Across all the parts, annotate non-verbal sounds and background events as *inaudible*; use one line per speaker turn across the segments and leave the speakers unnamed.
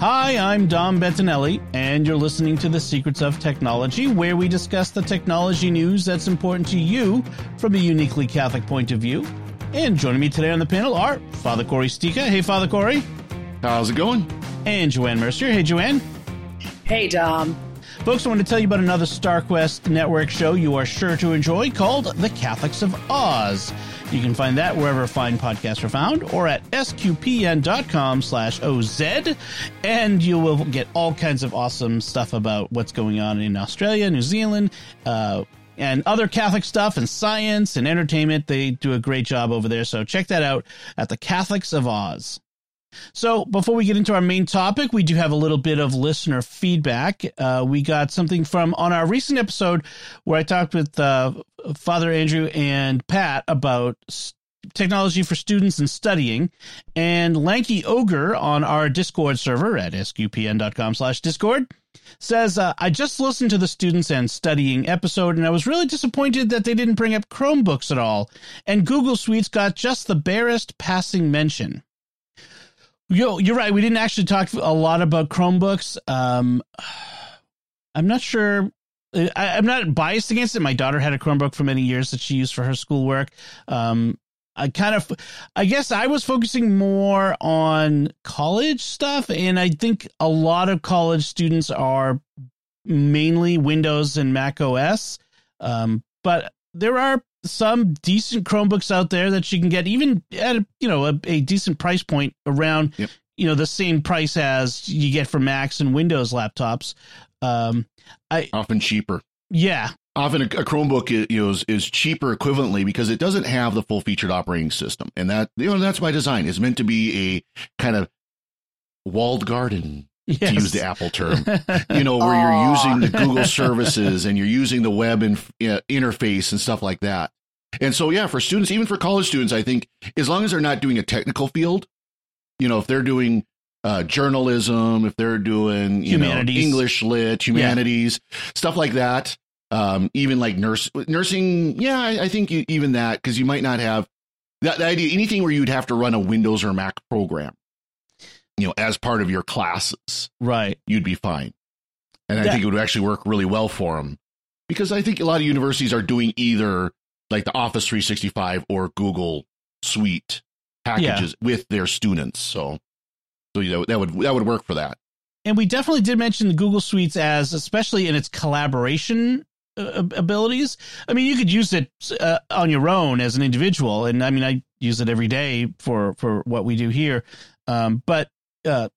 Hi, I'm Dom Bettinelli, and you're listening to The Secrets of Technology, where we discuss the technology news that's important to you from a uniquely Catholic point of view. And joining me today on the panel are Father Cory Sticha. Hey, Father Cory.
How's it going?
And Joanne Mercier. Hey, Joanne.
Hey, Dom.
Folks, I want to tell you about another StarQuest Network show you are sure to enjoy called The Catholics of Oz. You can find that wherever fine podcasts are found or at sqpn.com slash OZ. And you will get all kinds of awesome stuff about what's going on in Australia, New Zealand, uh, and other Catholic stuff and science and entertainment. They do a great job over there. So check that out at the Catholics of Oz. So, before we get into our main topic, we do have a little bit of listener feedback. Uh, we got something from on our recent episode where I talked with uh, Father Andrew and Pat about technology for students and studying. And Lanky Ogre on our Discord server at sqpn.com slash Discord says, uh, I just listened to the students and studying episode, and I was really disappointed that they didn't bring up Chromebooks at all, and Google Suites got just the barest passing mention. Yo, you're right. We didn't actually talk a lot about Chromebooks. Um, I'm not sure. I, am not biased against it. My daughter had a Chromebook for many years that she used for her schoolwork. Um, I kind of, I guess I was focusing more on college stuff, and I think a lot of college students are mainly Windows and Mac OS. Um, but there are some decent Chromebooks out there that you can get even at a, you know a, a decent price point around yep. you know the same price as you get for Macs and Windows laptops. Um, I
often cheaper.
Yeah.
Often a, a Chromebook you know, is, is cheaper equivalently because it doesn't have the full featured operating system, and that you know that's by design. It's meant to be a kind of walled garden yes. to use the Apple term, *laughs* you know, where you're using the Google services and you're using the web and uh, interface and stuff like that. And so, yeah, for students, even for college students, I think as long as they're not doing a technical field, you know, if they're doing uh, journalism, if they're doing you humanities. know English lit, humanities, yeah. stuff like that, um, even like nurse nursing, yeah, I, I think you, even that because you might not have that the idea anything where you'd have to run a Windows or Mac program you know, as part of your classes,
right,
you'd be fine. And that, I think it would actually work really well for them because I think a lot of universities are doing either like the Office 365 or Google Suite packages yeah. with their students. So, so you know, that would that would work for that.
And we definitely did mention the Google Suites as, especially in its collaboration uh, abilities. I mean, you could use it uh, on your own as an individual, and I mean, I use it every day for for what we do here. Um, but uh,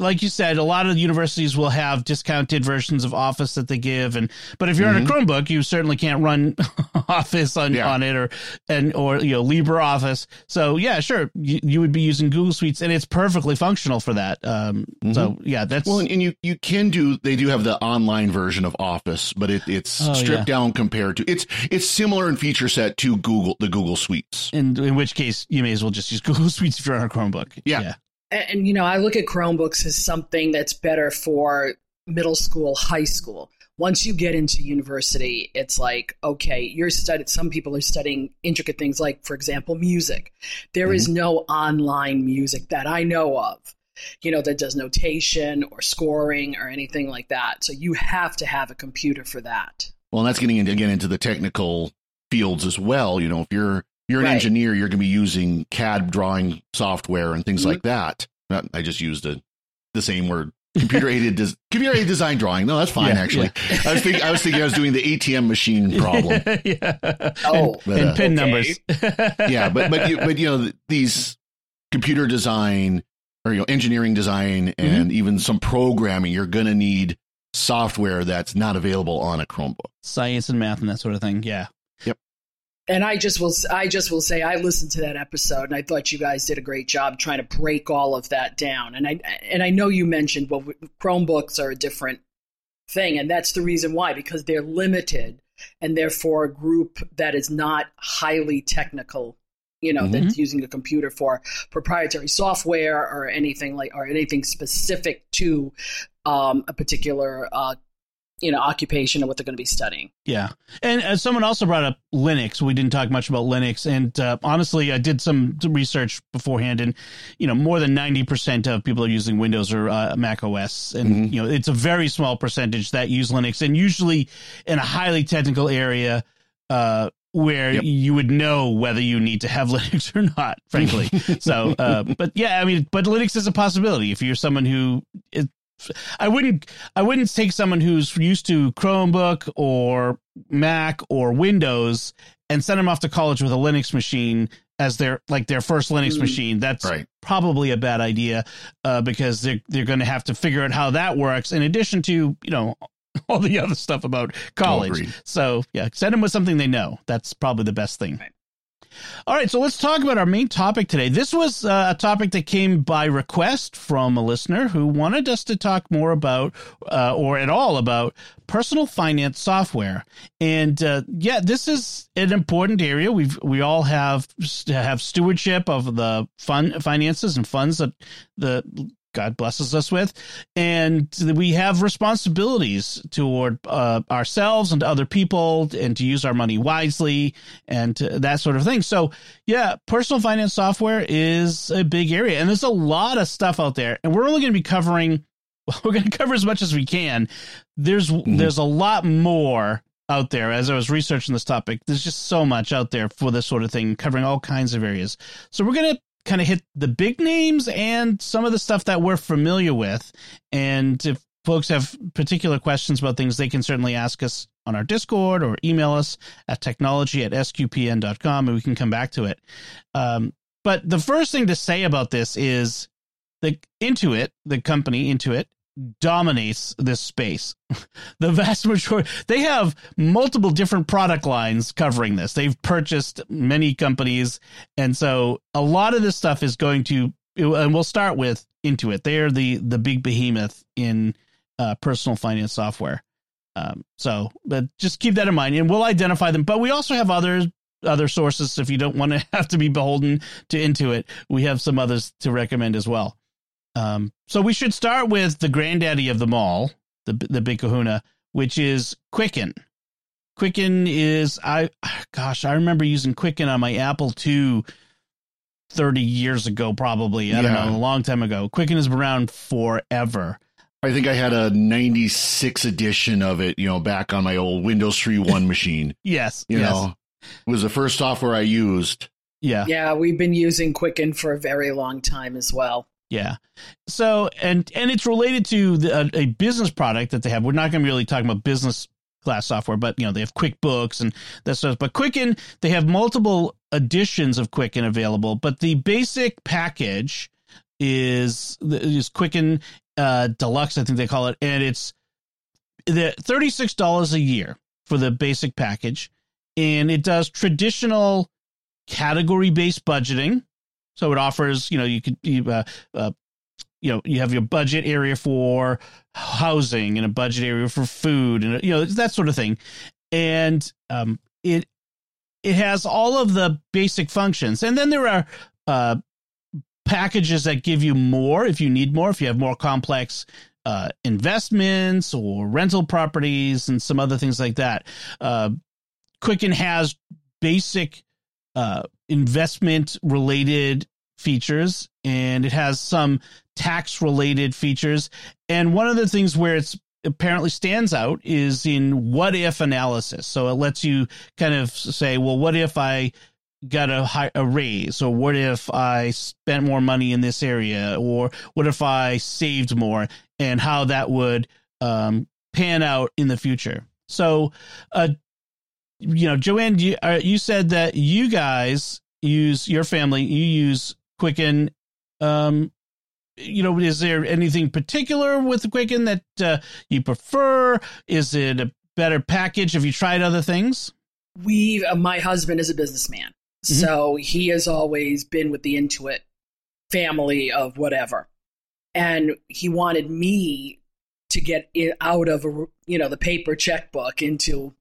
like you said, a lot of universities will have discounted versions of Office that they give, and but if you're mm-hmm. on a mm-hmm. Chromebook, you certainly can't run *laughs* Office on, yeah. on it or and or you know LibreOffice. So yeah, sure, you, you would be using Google Suites, and it's perfectly functional for that. Um, mm-hmm. So yeah, that's
well, and, and, you you can do they do have the online version of Office, but it, it's oh, stripped yeah. down compared to it's it's similar in feature set to Google the Google Suites.
In in which case, you may as well just use *laughs* Google Suites if you're on a Chromebook.
Yeah. yeah
and, and you know, I look at Chromebooks as something that's better for middle school, high school. Once you get into university, it's like, okay, you're studying, some people are studying intricate things like, for example, music. There mm-hmm. is no online music that I know of, you know, that does notation or scoring or anything like that. So you have to have a computer for that.
Well, and that's getting into, again into the technical fields as well. You know, if you're you're an right. engineer, you're going to be using CAD drawing software and things mm-hmm. like that. I just used a, the same word. Computer aided des- computer aided design drawing. No, that's fine yeah, actually. Yeah. I was thinking I was thinking I was doing the ATM machine *laughs* problem.
yeah. Oh, but, and uh, pin okay. numbers. *laughs*
yeah, but but you, but you know these computer design or you know engineering design mm-hmm. and mm-hmm. even some programming, you're going to need software that's not available on a Chromebook.
Science and math and that sort of thing. Yeah
and I just will I just will say I listened to that episode and I thought you guys did a great job trying to break all of that down. And I and I know you mentioned well Chromebooks are a different thing. And that's the reason why, because they're limited and therefore a group that is not highly technical you know mm-hmm. that's using a computer for proprietary software or anything like or anything specific to um, a particular uh, you know occupation and what they're going to be studying.
Yeah, and uh, someone also brought up Linux. We didn't talk much about Linux, and uh, honestly, I did some research beforehand, and you know, more than ninety percent of people are using Windows or uh, Mac OS, and mm-hmm. you know, it's a very small percentage that use Linux, and usually in a highly technical area. Uh, where yep. you would know whether you need to have *laughs* Linux or not, frankly. *laughs* so, uh, but yeah, I mean, but Linux is a possibility if you're someone who is, I wouldn't I wouldn't take someone who's used to Chromebook or Mac or Windows and send them off to college with a Linux machine as their like their first Linux mm. machine. That's right. probably a bad idea uh, because they're they're going to have to figure out how that works. In addition to you know *laughs* all the other stuff about college. So yeah, send them with something they know. That's probably the best thing. Right. All right, so let's talk about our main topic today. This was uh, a topic that came by request from a listener who wanted us to talk more about, uh, or at all about, personal finance software. And uh, yeah, this is an important area. We've we all have have stewardship of the fund finances and funds that the God blesses us with, and we have responsibilities toward uh, ourselves and other people, and to use our money wisely and that sort of thing. So, yeah, personal finance software is a big area, and there's a lot of stuff out there, and we're only going to be covering. *laughs* We're going to cover as much as we can. There's mm-hmm. there's a lot more out there as I was researching this topic. There's just so much out there for this sort of thing, covering all kinds of areas. So we're going to kind of hit the big names and some of the stuff that we're familiar with. And if folks have particular questions about things, they can certainly ask us on our Discord or email us at technology at sqpn.com and we can come back to it. Um, but the first thing to say about this is the Intuit, the company Intuit, dominates this space. *laughs* the vast majority, they have multiple different product lines covering this. They've purchased many companies. And so a lot of this stuff is going to, and we'll start with Intuit. They're the, the big behemoth in uh, personal finance software. Um, so, but just keep that in mind and we'll identify them. But we also have others other sources if you don't want to *laughs* have to be beholden to Intuit. We have some others to recommend as well. Um, so we should start with the granddaddy of them all, the the big Kahuna, which is Quicken. Quicken is I gosh, I remember using Quicken on my Apple II 30 years ago, probably. I yeah. don't know, a long time ago. Quicken has been around forever.
I think I had a 96 edition of it, you know, back on my old Windows 3.1 *laughs* machine.
yes.
You
yes.
know, it was the first software I used.
Yeah.
Yeah, we've been using Quicken for a very long time as well.
Yeah. So and and it's related to the, a, a, business product that they have. We're not going to be really talking about business class software, but you know they have QuickBooks and that stuff. But Quicken, they have multiple editions of Quicken available, but the basic package is is Quicken uh, Deluxe, I think they call it, and it's the thirty six dollars a year for the basic package, and it does traditional category based budgeting so it offers, you know, you could, you, uh, uh, you know, you have your budget area for housing and a budget area for food and, you know, that sort of thing. And um, it, it has all of the basic functions. And then there are uh, packages that give you more if you need more, if you have more complex uh, investments or rental properties and some other things like that. Uh, Quicken has basic uh, investment related features and it has some tax related features. And one of the things where it's apparently stands out is in what if analysis. So it lets you kind of say, well, what if I got a high, a raise or what if I spent more money in this area or what if I saved more and how that would um, pan out in the future. So, uh, you know, Joanne, you, uh, you said that you guys use your family, you use Quicken. Um, you know, is there anything particular with Quicken that uh, you prefer? Is it a better package? Have you tried other things?
We, uh, my husband is a businessman, mm-hmm. so he has always been with the Intuit family of whatever, and he wanted me to get out of a, you know the paper checkbook into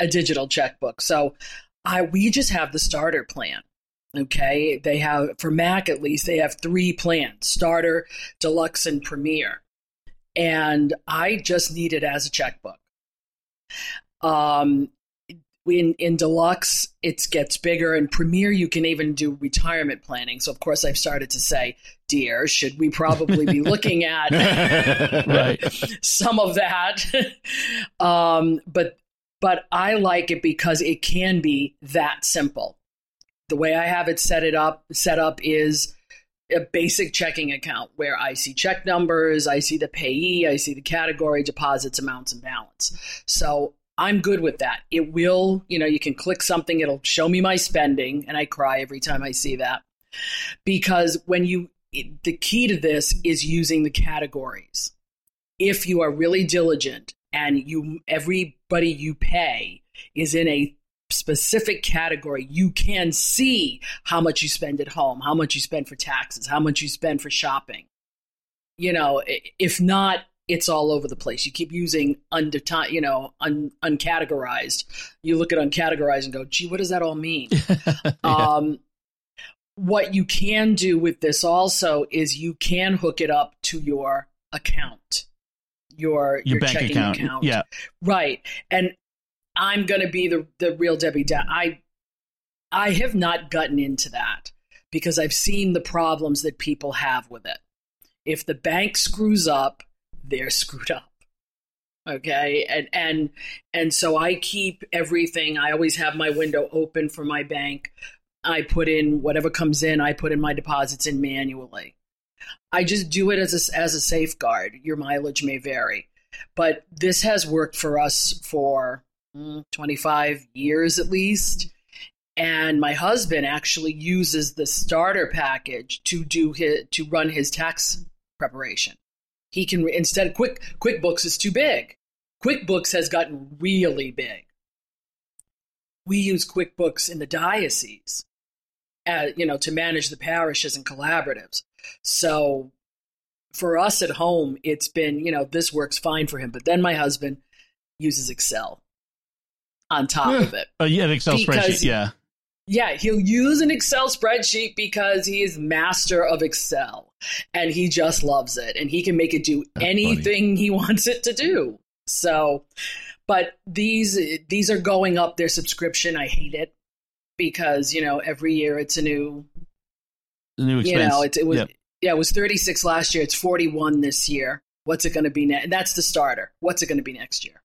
a digital checkbook. So I we just have the starter plan. Okay, they have for Mac at least they have three plans: starter, deluxe, and premier. And I just need it as a checkbook. Um, in in deluxe it gets bigger and premier you can even do retirement planning so of course i've started to say dear should we probably be looking at *laughs*
right. *laughs*
some of that *laughs* um, but but i like it because it can be that simple the way i have it set it up set up is a basic checking account where I see check numbers, I see the payee, I see the category, deposits, amounts, and balance. So I'm good with that. It will, you know, you can click something, it'll show me my spending, and I cry every time I see that. Because when you, it, the key to this is using the categories. If you are really diligent and you, everybody you pay is in a specific category, you can see how much you spend at home, how much you spend for taxes, how much you spend for shopping. You know, if not, it's all over the place. You keep using under you know, un, uncategorized. You look at uncategorized and go, "Gee, what does that all mean?" *laughs* yeah. um, what you can do with this also is you can hook it up to your account, your
your,
your
bank
checking
account.
account.
Yeah,
right. And I'm going to be the the real Debbie. Down. I I have not gotten into that because I've seen the problems that people have with it. If the bank screws up they're *laughs* screwed up okay and and and so i keep everything i always have my window open for my bank i put in whatever comes in i put in my deposits in manually i just do it as a, as a safeguard. Your mileage may vary. But this has worked for us for mm, 25 years at least. And my husband actually uses the starter package to do his to run his tax preparation. He can instead quick quickbooks is too big. Quickbooks has gotten really big. We use quickbooks in the diocese uh, you know to manage the parishes and collaboratives so for us at home it's been you know this works fine for him but then my husband uses excel on top
yeah.
of it
uh, yeah an excel
Because-
spreadsheet yeah
yeah, he'll use an Excel spreadsheet because he is master of Excel and he just loves it and he can make it do
That's
anything he *laughs* wants it to do. So, but these these are going up their subscription. I hate it because, you know, every year it's a new
the new
you know, it, it was
Yep.
yeah, it was 36 last year, it's 41 this year. What's it going to be next? That's the starter. What's it going to be next year?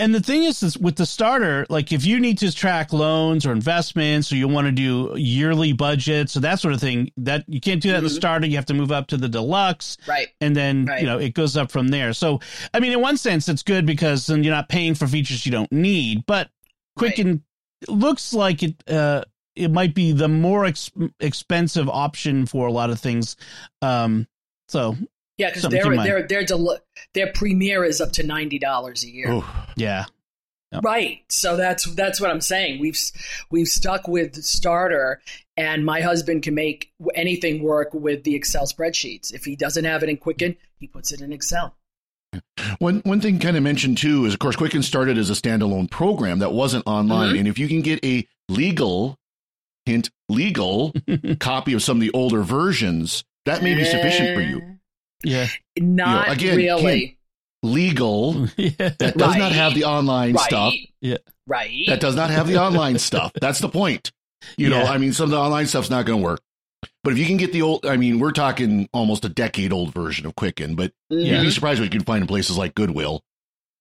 And the thing is, is with the starter, like if you need to track loans or investments, or you want to do yearly budgets, so that sort of thing, that you can't do that in the
Mhm.
starter. You have to move up to the deluxe,
Right.
and then
Right.
you know it goes up from there. So, I mean, in one sense, it's good because then you're not paying for features you don't need. But Quicken looks like it. Uh, it might be the more ex- expensive option for a lot of things. Um, so
Yeah, because
Something to
their
keep in
their their del- their premiere is up to ninety dollars a year.
Oh,
yeah, Yep.
Right. So that's that's what I'm saying. We've we've stuck with starter, and my husband can make anything work with the Excel spreadsheets. If he doesn't have it in Quicken, he puts it in Excel.
One one thing kind of mentioned too is of course Quicken started as a standalone program that wasn't online,
Mhm.
and if you can get a legal hint legal *laughs* copy of some of the older versions, that may be sufficient for you.
yeah,
Not
again,
really.
Legal *laughs*
yeah.
that does not have the online
Right.
stuff.
Yeah.
Right.
That does not have the online stuff. That's the point. You know, I mean, some of the online stuff's not going to work. But if you can get the old, I mean, we're talking almost a decade old version of Quicken, but
Mhm.
you'd be surprised what you can find in places like Goodwill,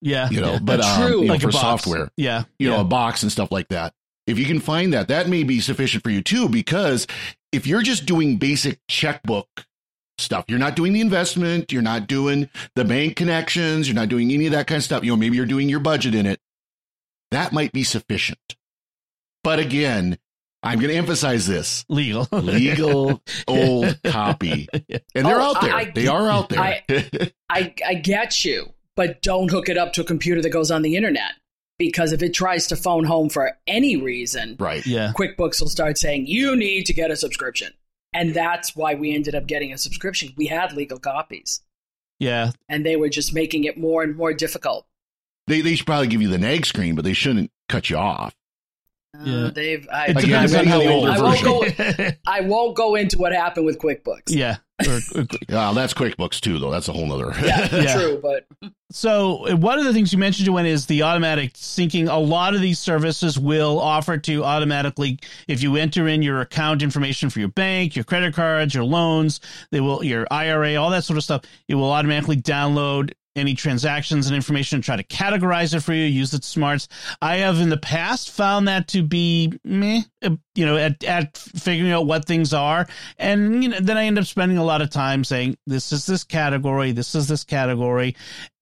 yeah,
you know,
yeah.
but um,
True.
you know,
like
for software.
Yeah,
you know, a box and stuff like that. If you can find that, that may be sufficient for you too, because if you're just doing basic checkbook stuff, you're not doing the investment, you're not doing the bank connections, you're not doing any of that kind of stuff. You know, maybe you're doing your budget in it. That might be sufficient. But again, I'm going to emphasize this
legal,
legal *laughs* old copy. And they're
Oh,
out there.
I-
they are out there.
I- *laughs* I, I get you, but don't hook it up to a computer that goes on the internet. Because if it tries to phone home for any reason,
right.
yeah,
QuickBooks will start saying, you need to get a subscription. And that's why we ended up getting a subscription. We had legal copies.
Yeah.
And they were just making it more and more difficult.
They they should probably give you the nag screen, but they shouldn't cut you off.
Yeah.
Uh, they've. I,
It
Again,
depends
I'm
on how
the
old.
older
I won't go. I won't go into what happened with QuickBooks.
yeah. Or- or-
Yeah, that's QuickBooks too, though. That's a whole nother.
Yeah, *laughs*
Yeah.
true, but
So uh, one of the things you mentioned, Joanne, is the automatic syncing. A lot of these services will offer to automatically, if you enter in your account information for your bank, your credit cards, your loans, they will your IRA, all that sort of stuff. It will automatically download any transactions and information and try to categorize it for you. Use its smarts. I have in the past found that to be meh, uh, you know, at at figuring out what things are, and you know, then I end up spending a lot of time saying this is this category, this is this category,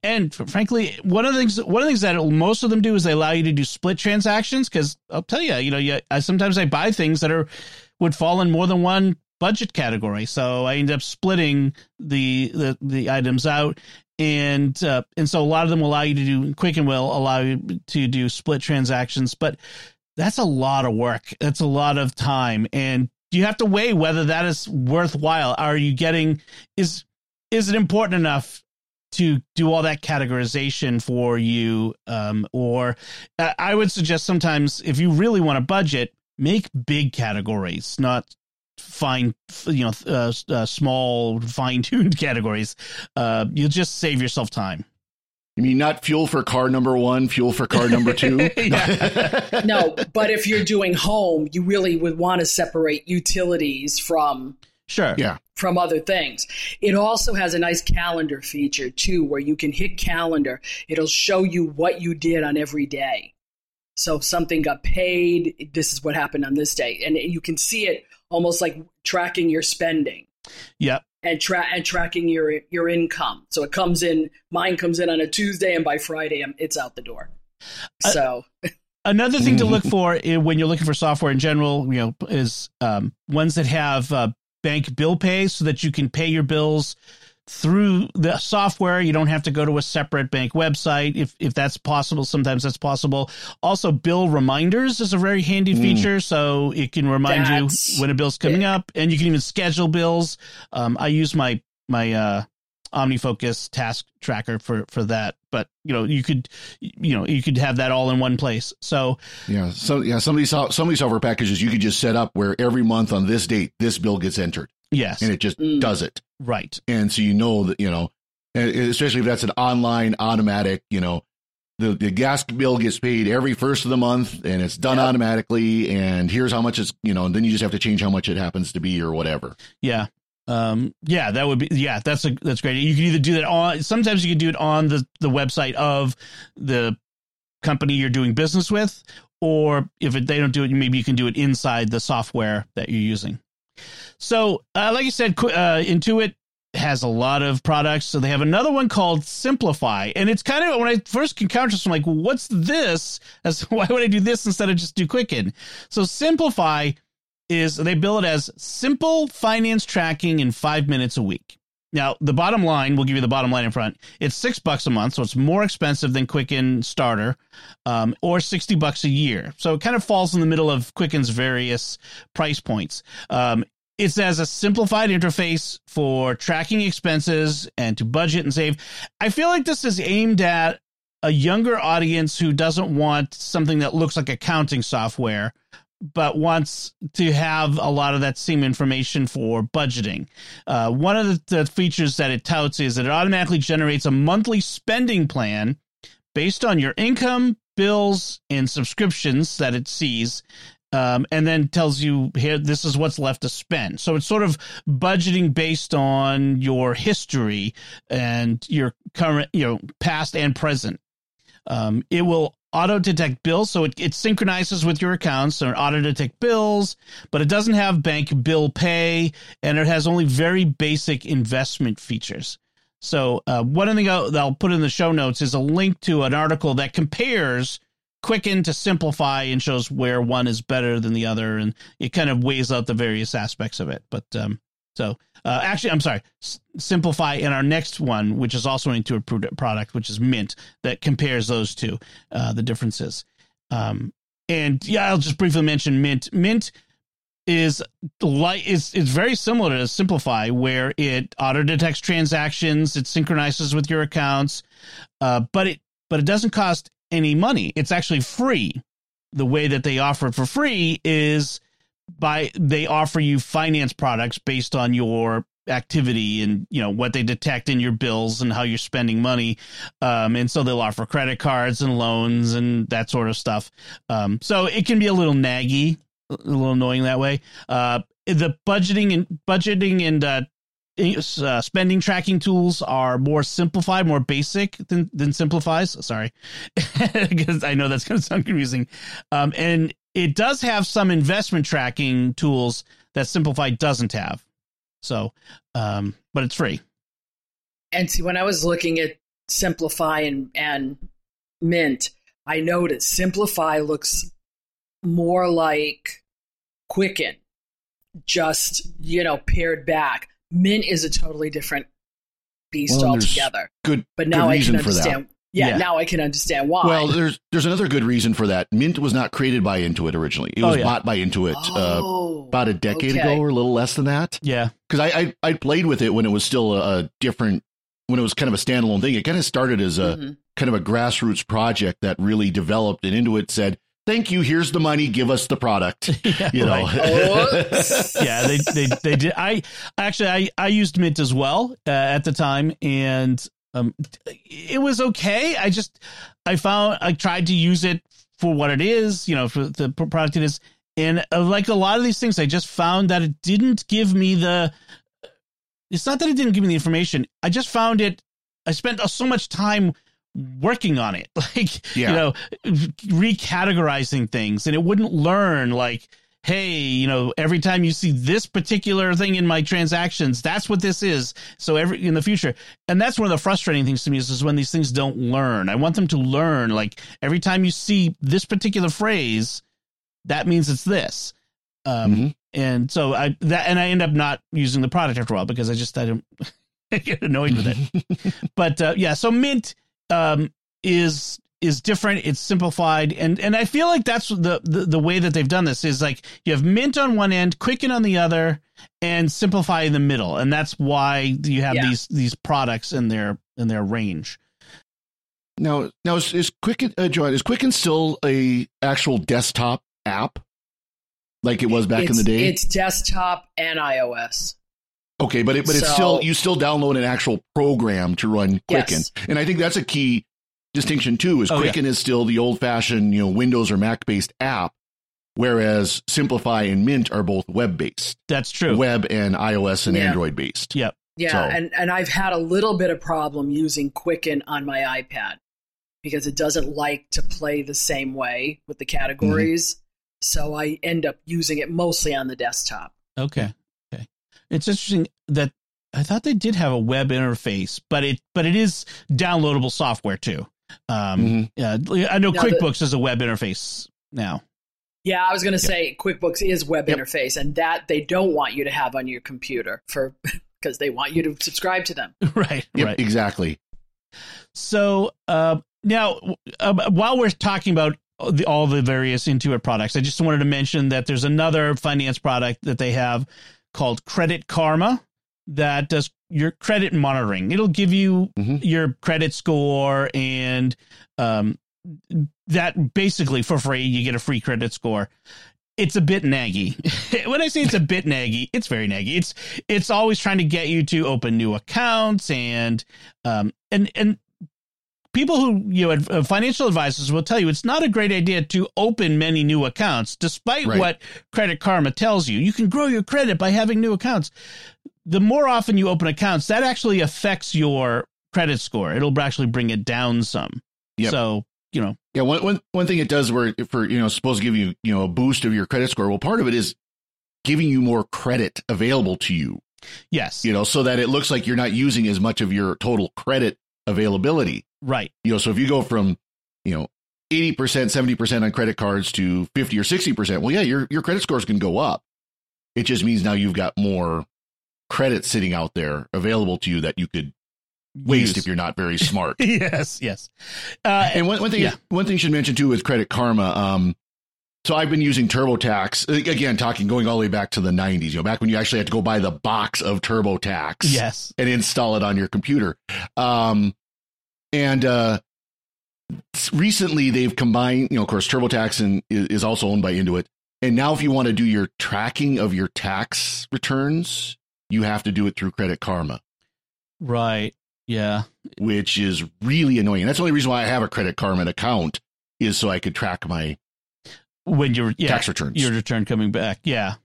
and frankly, one of the things one of the things that most of them do is they allow you to do split transactions because I'll tell you, you know, you, I, sometimes I buy things that are would fall in more than one budget category, so I end up splitting the the, the items out. And uh, and so a lot of them will allow you to do Quicken will allow you to do split transactions, but that's a lot of work. That's a lot of time, and you have to weigh whether that is worthwhile. Are you getting is is it important enough to do all that categorization for you um, or uh, i would suggest sometimes if you really want to budget make big categories not fine you know uh, uh, small fine-tuned *laughs* categories uh, you'll just save yourself time
You mean not fuel for car number one, fuel for car number two? *laughs* *laughs*
no. But if you're doing home, you really would want to separate utilities from
sure
Yeah.
from other things. It also has a nice calendar feature too, where you can hit calendar. It'll show you what you did on every day. So if something got paid, this is what happened on this day, and you can see it almost like tracking your spending
yep
and tra- and tracking your your income. So it comes in. Mine comes in on a Tuesday, and by Friday, it's out the door.
Uh,
So
Another thing to look for when you're looking for software in general, you know, is um, ones that have uh, bank bill pay, so that you can pay your bills through the software. You don't have to go to a separate bank website if if that's possible. Sometimes that's possible. Also, bill reminders is a very handy
Mm.
feature, so it can remind
That's
you when a bill's coming
big.
up, and you can even schedule bills. Um, I use my my uh, OmniFocus task tracker for for that, but you know, you could you know you could have that all in one place. So
Yeah. So yeah, some of these some of these software packages you could just set up where every month on this date this bill gets entered
yes,
and it just
Mm.
does it.
Right.
And so you know that, you know, especially if that's an online automatic, you know, the, the gas bill gets paid every first of the month and it's done
Yep.
automatically and here's how much it's, you know, and then you just have to change how much it happens to be or whatever.
Yeah. Um, yeah, that would be, yeah, that's a, that's great. You can either do that on, sometimes you can do it on the, the website of the company you're doing business with, or if it, they don't do it, maybe you can do it inside the software that you're using. So, uh, like I said, uh, Intuit has a lot of products. So they have another one called Simplifi, and it's kind of when I first encountered this, I'm like, "What's this? *laughs* As why would I do this instead of just do Quicken?" So Simplifi is they bill it as simple finance tracking in five minutes a week. Now, the bottom line, we'll give you the bottom line in front. It's six bucks a month, so it's more expensive than Quicken Starter, um, or sixty bucks a year. So it kind of falls in the middle of Quicken's various price points. Um, it's as a simplified interface for tracking expenses and to budget and save. I feel like this is aimed at a younger audience who doesn't want something that looks like accounting software but wants to have a lot of that same information for budgeting. Uh, one of the, the features that it touts is that it automatically generates a monthly spending plan based on your income, bills, and subscriptions that it sees. Um, and then tells you here this is what's left to spend. So it's sort of budgeting based on your history and your current, you know, past and present. Um, it will auto detect bills, so it, it synchronizes with your accounts and auto detect bills, but it doesn't have bank bill pay, and it has only very basic investment features. So uh, one thing I'll, that I'll put in the show notes is a link to an article that compares Quicken to Simplifi and shows where one is better than the other, and it kind of weighs out the various aspects of it. But um, so uh, actually, I'm sorry, S- Simplifi in our next one, which is also Intuit pro- product, which is Mint, that compares those two, uh, the differences. Um, and yeah, I'll just briefly mention Mint. Mint is like it's it's very similar to Simplifi, where it auto detects transactions, it synchronizes with your accounts, uh, but it but it doesn't cost any money. It's actually free. The way that they offer it for free is by they offer you finance products based on your activity and you know what they detect in your bills and how you're spending money um, and so they'll offer credit cards and loans and that sort of stuff um, so it can be a little naggy a little annoying that way uh, the budgeting and budgeting and uh, uh, spending tracking tools are more simplified, more basic than than Simplifi's. Sorry, *laughs* because I know that's going to sound confusing. Um, and it does have some investment tracking tools that Simplifi doesn't have. So, um, but it's free.
And see, when I was looking at Simplifi and, and Mint, I noticed Simplifi looks more like Quicken, just, you know, pared back. Mint is a totally different beast well, altogether.
Good,
but now
good
I can understand. Yeah, yeah, now I can understand why.
Well, there's there's another good reason for that. Mint was not created by Intuit originally. It oh, was yeah. bought by Intuit uh, oh, uh, about a decade okay. ago or a little less than that.
Yeah,
because I, I, I played with it when it was still a, a, different when it was kind of a standalone thing. It kind of started as a mm-hmm. kind of a grassroots project that really developed, and Intuit said, "Thank you. Here's the money. Give us the product." *laughs* yeah, you know. *laughs*
yeah, they, they they did. I actually I I used Mint as well uh, at the time, and um, it was okay. I just I found I tried to use it for what it is, you know, for the product it is, and uh, like a lot of these things, I just found that it didn't give me the. It's not that it didn't give me the information. I just found it. I spent so much time working on it, *laughs* like yeah. you know, recategorizing things, and it wouldn't learn like hey, you know, every time you see this particular thing in my transactions, that's what this is. So every in the future, and that's one of the frustrating things to me is, is when these things don't learn. I want them to learn. Like every time you see this particular phrase, that means it's this. Um, mm-hmm. and so I that and I end up not using the product after a while because I just I don't I *laughs* get annoyed with it. *laughs* but uh, yeah, so Mint um, is is different. It's simplified, and and I feel like that's the, the the way that they've done this is like you have Mint on one end, Quicken on the other, and Simplifi in the middle, and that's why you have yeah. these these products in their in their range.
Now, now is, is Quicken, uh, Joanne, is Quicken still a actual desktop app like it was back
it's,
in the day?
It's desktop and iOS.
Okay, but it, but so, it's still you still download an actual program to run Quicken, yes. and I think that's a key distinction too is oh, Quicken yeah. is still the old fashioned, you know, Windows or Mac based app, whereas Simplifi and Mint are both web based.
That's true.
Web and iOS and yeah. Android based.
Yep.
Yeah, so. and, and I've had a little bit of problem using Quicken on my iPad because it doesn't like to play the same way with the categories. Mm-hmm. So I end up using it mostly on the desktop.
Okay. Okay. It's interesting that I thought they did have a web interface, but it but it is downloadable software too. Um, mm-hmm. yeah, I know now QuickBooks the, is a web interface now.
Yeah, I was going to say QuickBooks is web yep. interface, and that they don't want you to have on your computer for *laughs* because they want you to subscribe to them. *laughs*
right.
Yep,
right.
Exactly.
So uh, now, uh, while we're talking about the, all the various Intuit products, I just wanted to mention that there's another finance product that they have called Credit Karma that does your credit monitoring. It'll give you mm-hmm. your credit score and um, that basically for free. You get a free credit score. It's a bit naggy. *laughs* when I say it's a bit naggy, it's very naggy. It's it's always trying to get you to open new accounts and um and and people who you know financial advisors will tell you it's not a great idea to open many new accounts despite right. what credit karma tells you you can grow your credit by having new accounts the more often you open accounts, that actually affects your credit score. It'll actually bring it down some. Yep. So, you know.
Yeah, one, one, one thing it does where for, you know, supposed to give you, you know, a boost of your credit score. Well, part of it is giving you more credit available to you.
Yes.
You know, so that it looks like you're not using as much of your total credit availability.
Right.
You know, so if you go from, you know, 80%, 70% on credit cards to 50 or 60%, well, yeah, your, your credit scores can go up. It just means now you've got more credit sitting out there available to you that you could waste Use. if you're not very smart. *laughs*
yes, yes.
Uh, and one, one thing, yeah. one thing you should mention too with Credit Karma. Um, so I've been using TurboTax again, talking going all the way back to the 90s. You know, back when you actually had to go buy the box of TurboTax,
yes,
and install it on your computer. Um, and uh, recently they've combined. You know, of course, TurboTax and is also owned by Intuit. And now, if you want to do your tracking of your tax returns, you have to do it through Credit Karma.
Right. Yeah.
Which is really annoying. That's the only reason why I have a Credit Karma account is so I could track my
when your yeah,
tax returns,
your return coming back. Yeah.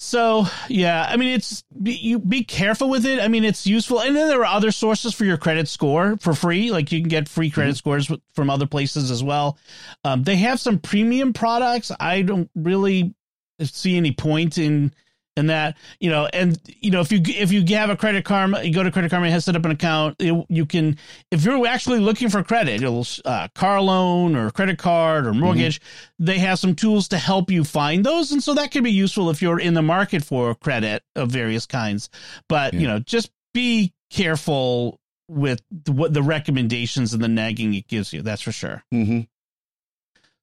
So yeah, I mean, it's be, you be careful with it. I mean, it's useful, and then there are other sources for your credit score for free. Like you can get free credit mm-hmm. scores from other places as well. Um, they have some premium products. I don't really see any point in and that you know and you know if you if you have a credit karma you go to credit karma and has set up an account it, you can if you're actually looking for credit a uh, car loan or credit card or mortgage mm-hmm. they have some tools to help you find those and so that can be useful if you're in the market for credit of various kinds but yeah. you know just be careful with the, what the recommendations and the nagging it gives you that's for sure
mm-hmm.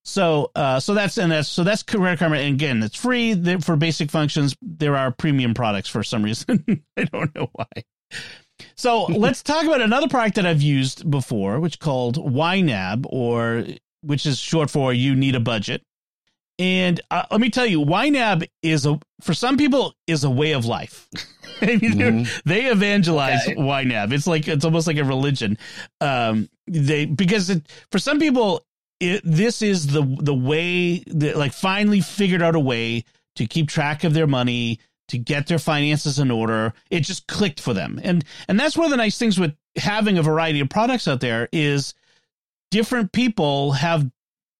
So, uh, so that's and that's so that's Credit Karma. And again, it's free for basic functions. There are premium products for some reason. *laughs* I don't know why. So *laughs* let's talk about another product that I've used before, which called YNAB, or which is short for "You Need a Budget." And uh, let me tell you, YNAB is a for some people is a way of life. *laughs* I mean, mm-hmm. they evangelize okay. YNAB. It's like it's almost like a religion. Um, they because it, for some people it, this is the the way that like finally figured out a way to keep track of their money to get their finances in order. It just clicked for them. And and that's one of the nice things with having a variety of products out there is different people have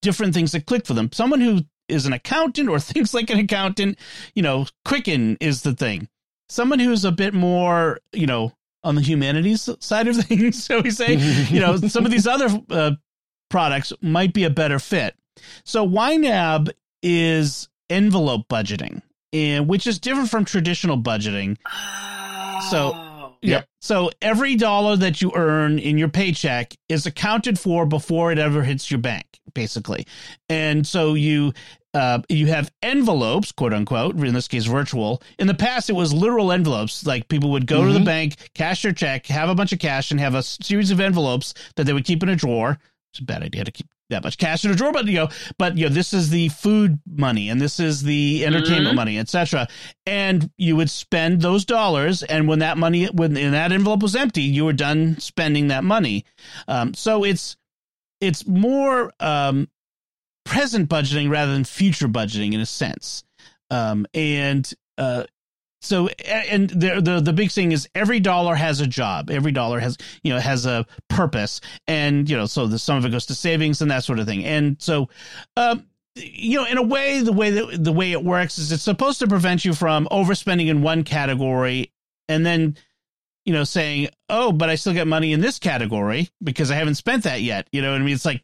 different things that click for them. Someone who is an accountant or *laughs* thinks like an accountant you know quicken is the thing. Someone who's a bit more you know on the humanities side of *laughs* things, so we say. you know, some of these other uh, products might be a better fit. So YNAB is envelope budgeting, and which is different from traditional budgeting. Oh. So yeah. So every dollar that you earn in your paycheck is accounted for before it ever hits your bank, basically. And so you uh, you have envelopes, quote unquote, in this case virtual. In the past, it was literal envelopes. Like people would go mm-hmm. to the mm-hmm. bank, cash their check, have a bunch of cash, and have a series of envelopes that they would keep in a drawer it's a bad idea to keep that much cash in a drawer, but you know, but you know, this is the food money and this is the entertainment mm-hmm. money, etc. And you would spend those dollars, and when that money, when in that envelope was empty, you were done spending that money. Um, so it's it's more um, present budgeting rather than future budgeting in a sense. Um, and uh, so and the, the the big thing is every dollar has a job. Every dollar has you know has a purpose. And you know so the, some of it goes to savings and that sort of thing. And so um you know in a way the way that the way it works is it's supposed to prevent you from overspending in one category and then you know saying oh but i still get money in this category because i haven't spent that yet. You know what i mean? It's like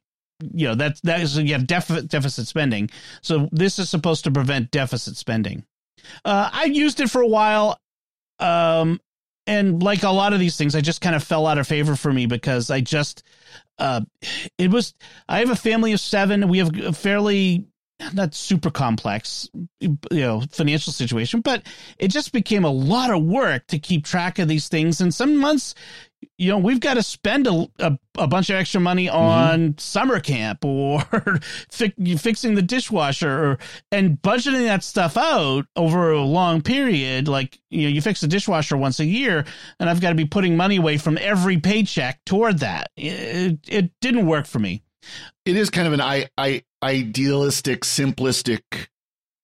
you know that's that is yeah deficit deficit spending. So this is supposed to prevent deficit spending uh, I used it for a while. Um, and like a lot of these things, I just kind of fell out of favor for me because I just, uh, *sighs* it was, I have a family of seven. We have a fairly not super complex, you know, financial situation, but it just became a lot of work to keep track of these things. And some months, you know, we've got to spend a, a, a bunch of extra money mm-hmm. on mm-hmm. summer camp *laughs* or fi- fixing the dishwasher or, and budgeting that stuff out over a long period. Like, you know, you fix the dishwasher once a year and I've got to be putting money away from every paycheck toward that. It, it didn't work for me.
It is kind of an I, I idealistic, simplistic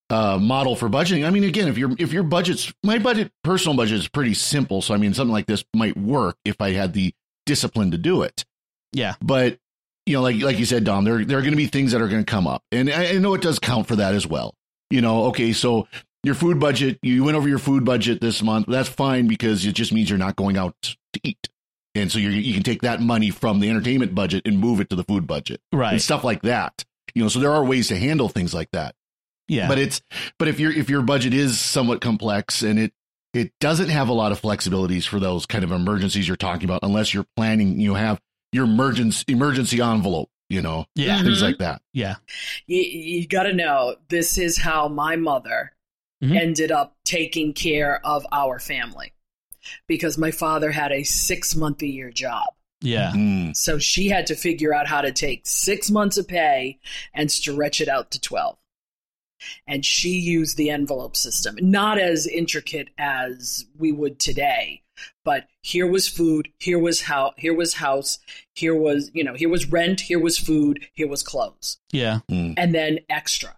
uh, model for budgeting. I mean, again, if your if your budget's my budget, personal budget is pretty simple. So I mean, something like this might work if I had the discipline to do it.
Yeah,
but you know, like like you said, Dom, there there are going to be things that are going to come up, and I, I know it does count for that as well. You know, okay, so your food budget, you went over your food budget this month. That's fine because it just means you're not going out to eat. And so you can take that money from the entertainment budget and move it to the food budget.
Right.
And stuff like that. You know, so there are ways to handle things like that.
Yeah.
But it's but if your if your budget is somewhat complex and it it doesn't have a lot of flexibilities for those kind of emergencies you're talking about unless you're planning you have your emergency emergency envelope you know,
Yeah.
things
Mhm.
like that.
Yeah.
you, you got to know this is how my mother
Mhm.
ended up taking care of our family because my father had a six month a year job.
Yeah.
Mm.
So she had to figure out how to take six months of pay and stretch it out to 12. And she used the envelope system, not as intricate as we would today, but here was food, here was how, here was house, here was, you know, here was rent, here was food, here was clothes,
Yeah.
Mm.
and then extra.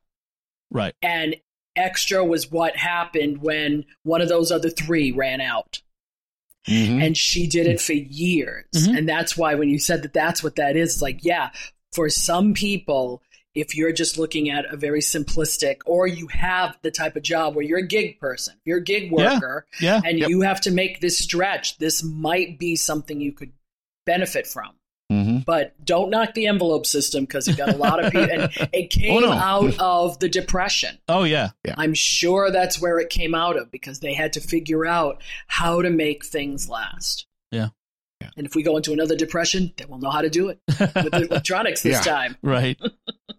Right.
And extra was what happened when one of those other three ran out
Mhm.
and she did it for years
Mhm.
and that's why when you said that that's what that is it's like yeah for some people if you're just looking at a very simplistic or you have the type of job where you're a gig person you're a gig
Yeah.
worker
Yeah.
and
Yep.
you have to make this stretch this might be something you could benefit from
Mhm.
but don't knock the envelope system because it got a lot of people and *laughs* it came
Oh, no.
out of the depression
Oh yeah.
I'm sure that's where it came out of because they had to figure out how to make things last.
Yeah.
Yeah.
And if we go into another depression, then we'll know how to do it *laughs* with the electronics this
Yeah.
time.
Right.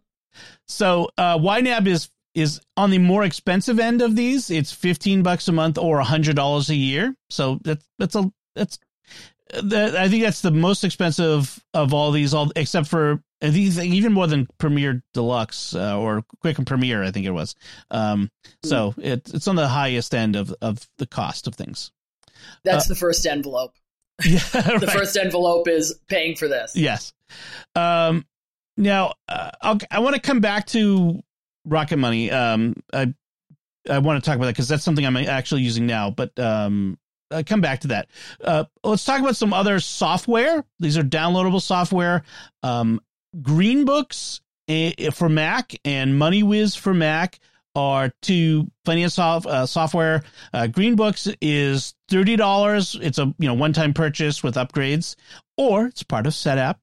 *laughs* so uh, YNAB is is on the more expensive end of these. It's fifteen bucks a month or hundred dollars a year. So that's that's a that's I think that's the most expensive of all these. All except for it's even more than Premiere Deluxe uh, or Quicken Premiere. I think it was. Um, so it, it's on the highest end of of the cost of things.
That's the first envelope. *laughs*
Yeah,
The
right.
first envelope is paying for this.
Yes. Um, now, uh, I want to come back to Rocket Money. Um, I I want to talk about that because that's something I'm actually using now. But um, I come back to that. Uh, let's talk about some other software. These are downloadable software. Um, Greenbooks eh, for Mac and MoneyWiz for Mac are two finance soft, uh, software. Uh, Greenbooks is thirty dollars. It's a you know one time purchase with upgrades, or it's part of SetApp,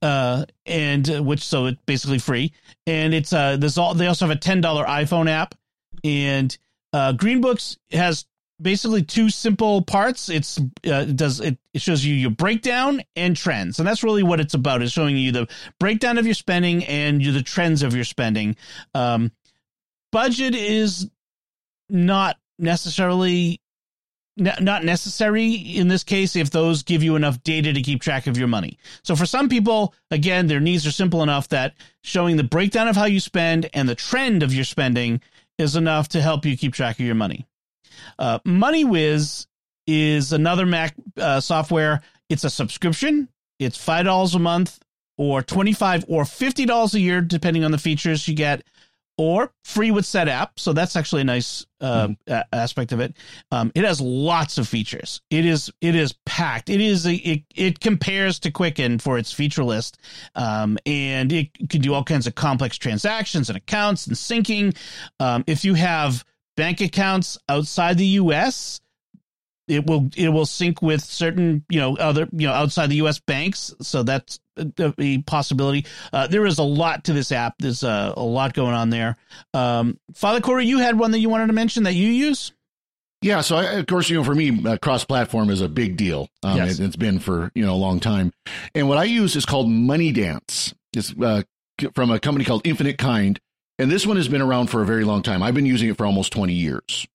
uh, and uh, which so it's basically free. And it's uh there's all they also have a ten dollar iPhone app, and uh, Greenbooks has basically two simple parts. It's uh, it does it, it shows you your breakdown and trends, and that's really what it's about. Is showing you the breakdown of your spending and you the trends of your spending. Um, budget is not necessarily ne- not necessary in this case if those give you enough data to keep track of your money. So for some people, again, their needs are simple enough that showing the breakdown of how you spend and the trend of your spending is enough to help you keep track of your money. Uh, MoneyWiz is another Mac uh, software. It's a subscription. It's five dollars a month, or twenty five or fifty dollars a year, depending on the features you get, or free with SetApp. So that's actually a nice uh, a- aspect of it. Um, it has lots of features. It is it is packed. It is a, it it compares to Quicken for its feature list, um, and it can do all kinds of complex transactions and accounts and syncing. Um, if you have bank accounts outside the U.S., it will it will sync with certain you know other you know outside the U.S. banks. So that's a, a possibility. Uh, there is a lot to this app. There's a, a lot going on there. Um, Father Cory, you had one that you wanted to mention that you use.
Yeah, so I, of course, you know, for me, uh, cross-platform is a big deal. Um,
Yes.
it, has been for you know a long time, and what I use is called Moneydance. It's uh, from a company called Infinite Kind, and this one has been around for a very long time. I've been using it for almost twenty years,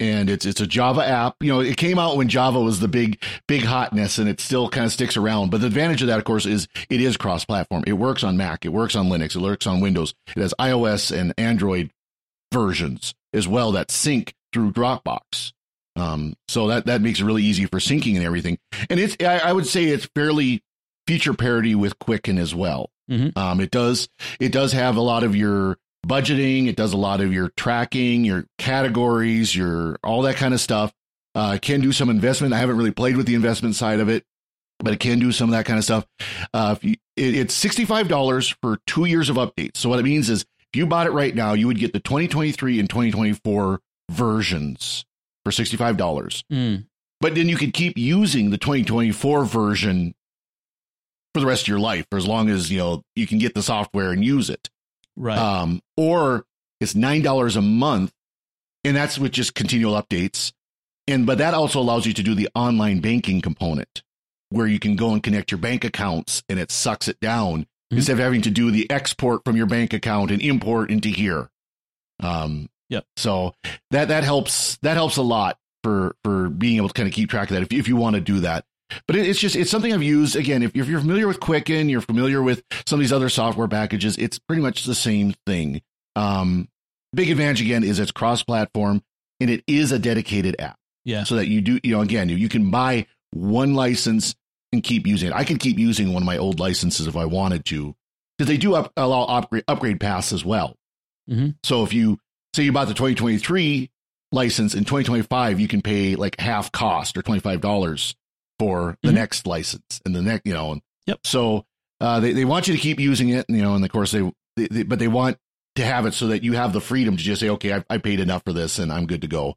and it's it's a Java app. You know, it came out when Java was the big big hotness, and it still kind of sticks around. But the advantage of that, of course, is it is cross-platform. It works on Mac, it works on Linux, it works on Windows. It has iOS and Android versions as well that sync through Dropbox. Um, so that that makes it really easy for syncing and everything. And it's I, I would say it's fairly feature parity with Quicken as well.
Mhm.
Um, it does it does have a lot of your budgeting. It does a lot of your tracking, your categories, your all that kind of stuff. Uh, can do some investment. I haven't really played with the investment side of it, but it can do some of that kind of stuff. Uh, if you, it, it's sixty five dollars for two years of updates. So what it means is if you bought it right now, you would get the twenty twenty three and twenty twenty four versions for sixty five dollars.
Mm.
But then you could keep using the 2024 version for the rest of your life, for as long as you know you can get the software and use it.
Right.
Um, or it's nine dollars a month, and that's with just continual updates. And but that also allows you to do the online banking component, where you can go and connect your bank accounts, and it sucks it down mm-hmm. instead of having to do the export from your bank account and import into here. Um,
yep.
So that that helps that helps a lot for for being able to kind of keep track of that if if you want to do that. But it, it's just it's something I've used again. If, if you're familiar with Quicken, you're familiar with some of these other software packages. It's pretty much the same thing. Um, big advantage again is it's cross-platform and it is a dedicated app.
Yeah.
So that you do, you know, again, you can buy one license and keep using it. I can keep using one of my old licenses if I wanted to, because they do up, allow upgrade, upgrade paths as well.
Mm-hmm.
So if you say you bought the 2023 license in 2025, you can pay like half cost or $25 for the mm-hmm. next license and the next, you know.
Yep.
So uh, they, they want you to keep using it, you know, and of course they, they, they, but they want to have it so that you have the freedom to just say, okay, I, I paid enough for this and I'm good to go.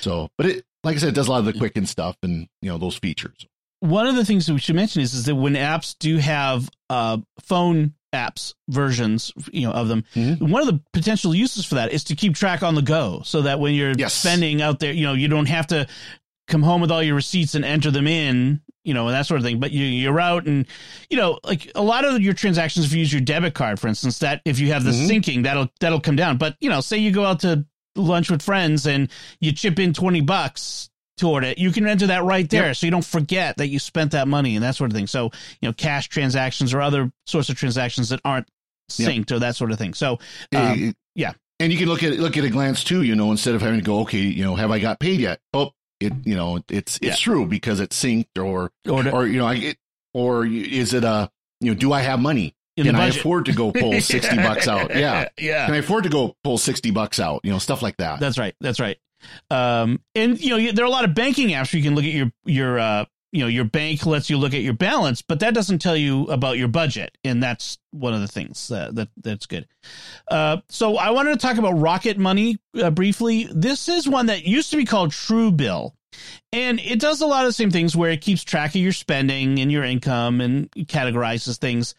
So, but it, like I said, it does a lot of the Quicken stuff and, you know, those features.
One of the things that we should mention is, is that when apps do have uh, phone apps versions, you know, of them, mm-hmm. one of the potential uses for that is to keep track on the go so that when you're yes. spending out there, you know, you don't have to come home with all your receipts and enter them in, you know, and that sort of thing. But you, you're out and, you know, like a lot of your transactions, if you use your debit card, for instance, that if you have the mm-hmm. syncing, that'll, that'll come down. But, you know, say you go out to lunch with friends and you chip in 20 bucks toward it, you can enter that right there. Yep. So you don't forget that you spent that money and that sort of thing. So, you know, cash transactions or other sorts of transactions that aren't synced yep. or that sort of thing. So, um, yeah.
And you can look at look at a glance too, you know, instead of having to go, okay, you know, have I got paid yet? Oh, it, you know, it's it's yeah. true because it's synced or or, or you know, I it, or is it a you know, do I have money? Can I afford to go pull *laughs* sixty bucks out? *laughs* Yeah,
yeah.
Can I afford to go pull sixty bucks out? You know, stuff like that.
That's right. That's right. Um, and you know, there are a lot of banking apps where you can look at your your uh, you know, your bank lets you look at your balance, but that doesn't tell you about your budget, and that's one of the things that, that that's good. Uh, so I wanted to talk about Rocket Money uh, briefly. This is one that used to be called Truebill. And it does a lot of the same things where it keeps track of your spending and your income and categorizes things.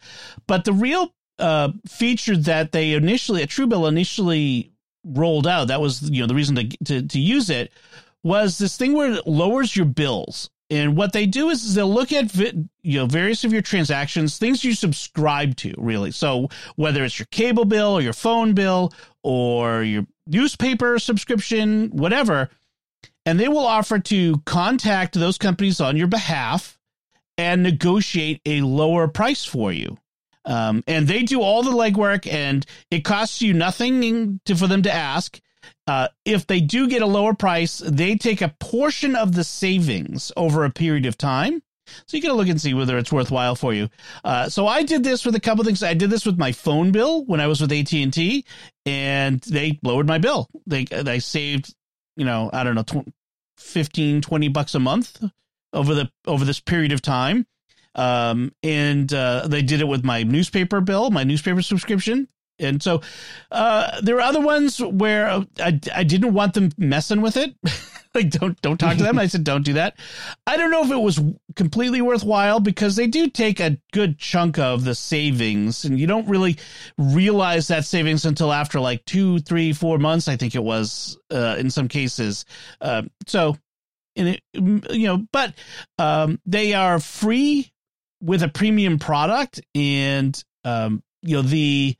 But the real uh, feature that they initially, at Truebill initially rolled out, that was you know the reason to, to, to use it, was this thing where it lowers your bills. And what they do is, is they'll look at you know various of your transactions, things you subscribe to, really. So whether it's your cable bill or your phone bill or your newspaper subscription, whatever, and they will offer to contact those companies on your behalf and negotiate a lower price for you. Um, and they do all the legwork, and it costs you nothing to, for them to ask. Uh, if they do get a lower price, they take a portion of the savings over a period of time. So you got to look and see whether it's worthwhile for you. Uh, so I did this with a couple things. I did this with my phone bill when I was with AT and T, and they lowered my bill. They they saved, you know, I don't know, 15, 20 bucks a month over the over this period of time. Um, and uh, they did it with my newspaper bill, my newspaper subscription. And so uh, there are other ones where I, I didn't want them messing with it. *laughs* like don't don't talk to them. I said don't do that. I don't know if it was completely worthwhile because they do take a good chunk of the savings, and you don't really realize that savings until after like two, three, four months. I think it was uh, in some cases. Uh, so, in it, you know, but um, they are free with a premium product, and um, you know the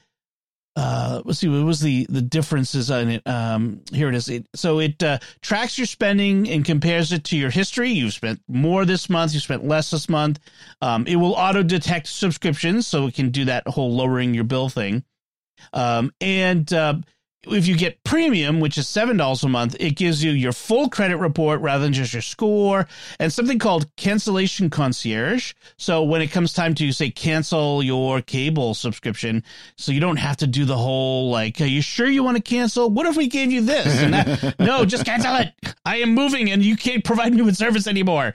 uh, let's see what was the the differences on it? Um here it is. It, so it uh, tracks your spending and compares it to your history. You've spent more this month you spent less this month. Um, it will auto detect subscriptions so it can do that whole lowering your bill thing. Um, and uh, if you get premium, which is $7 a month, it gives you your full credit report rather than just your score and something called cancellation concierge. So when it comes time to say cancel your cable subscription, so you don't have to do the whole like, are you sure you want to cancel? What if we gave you this? And that, *laughs* no, just cancel it. I am moving and you can't provide me with service anymore.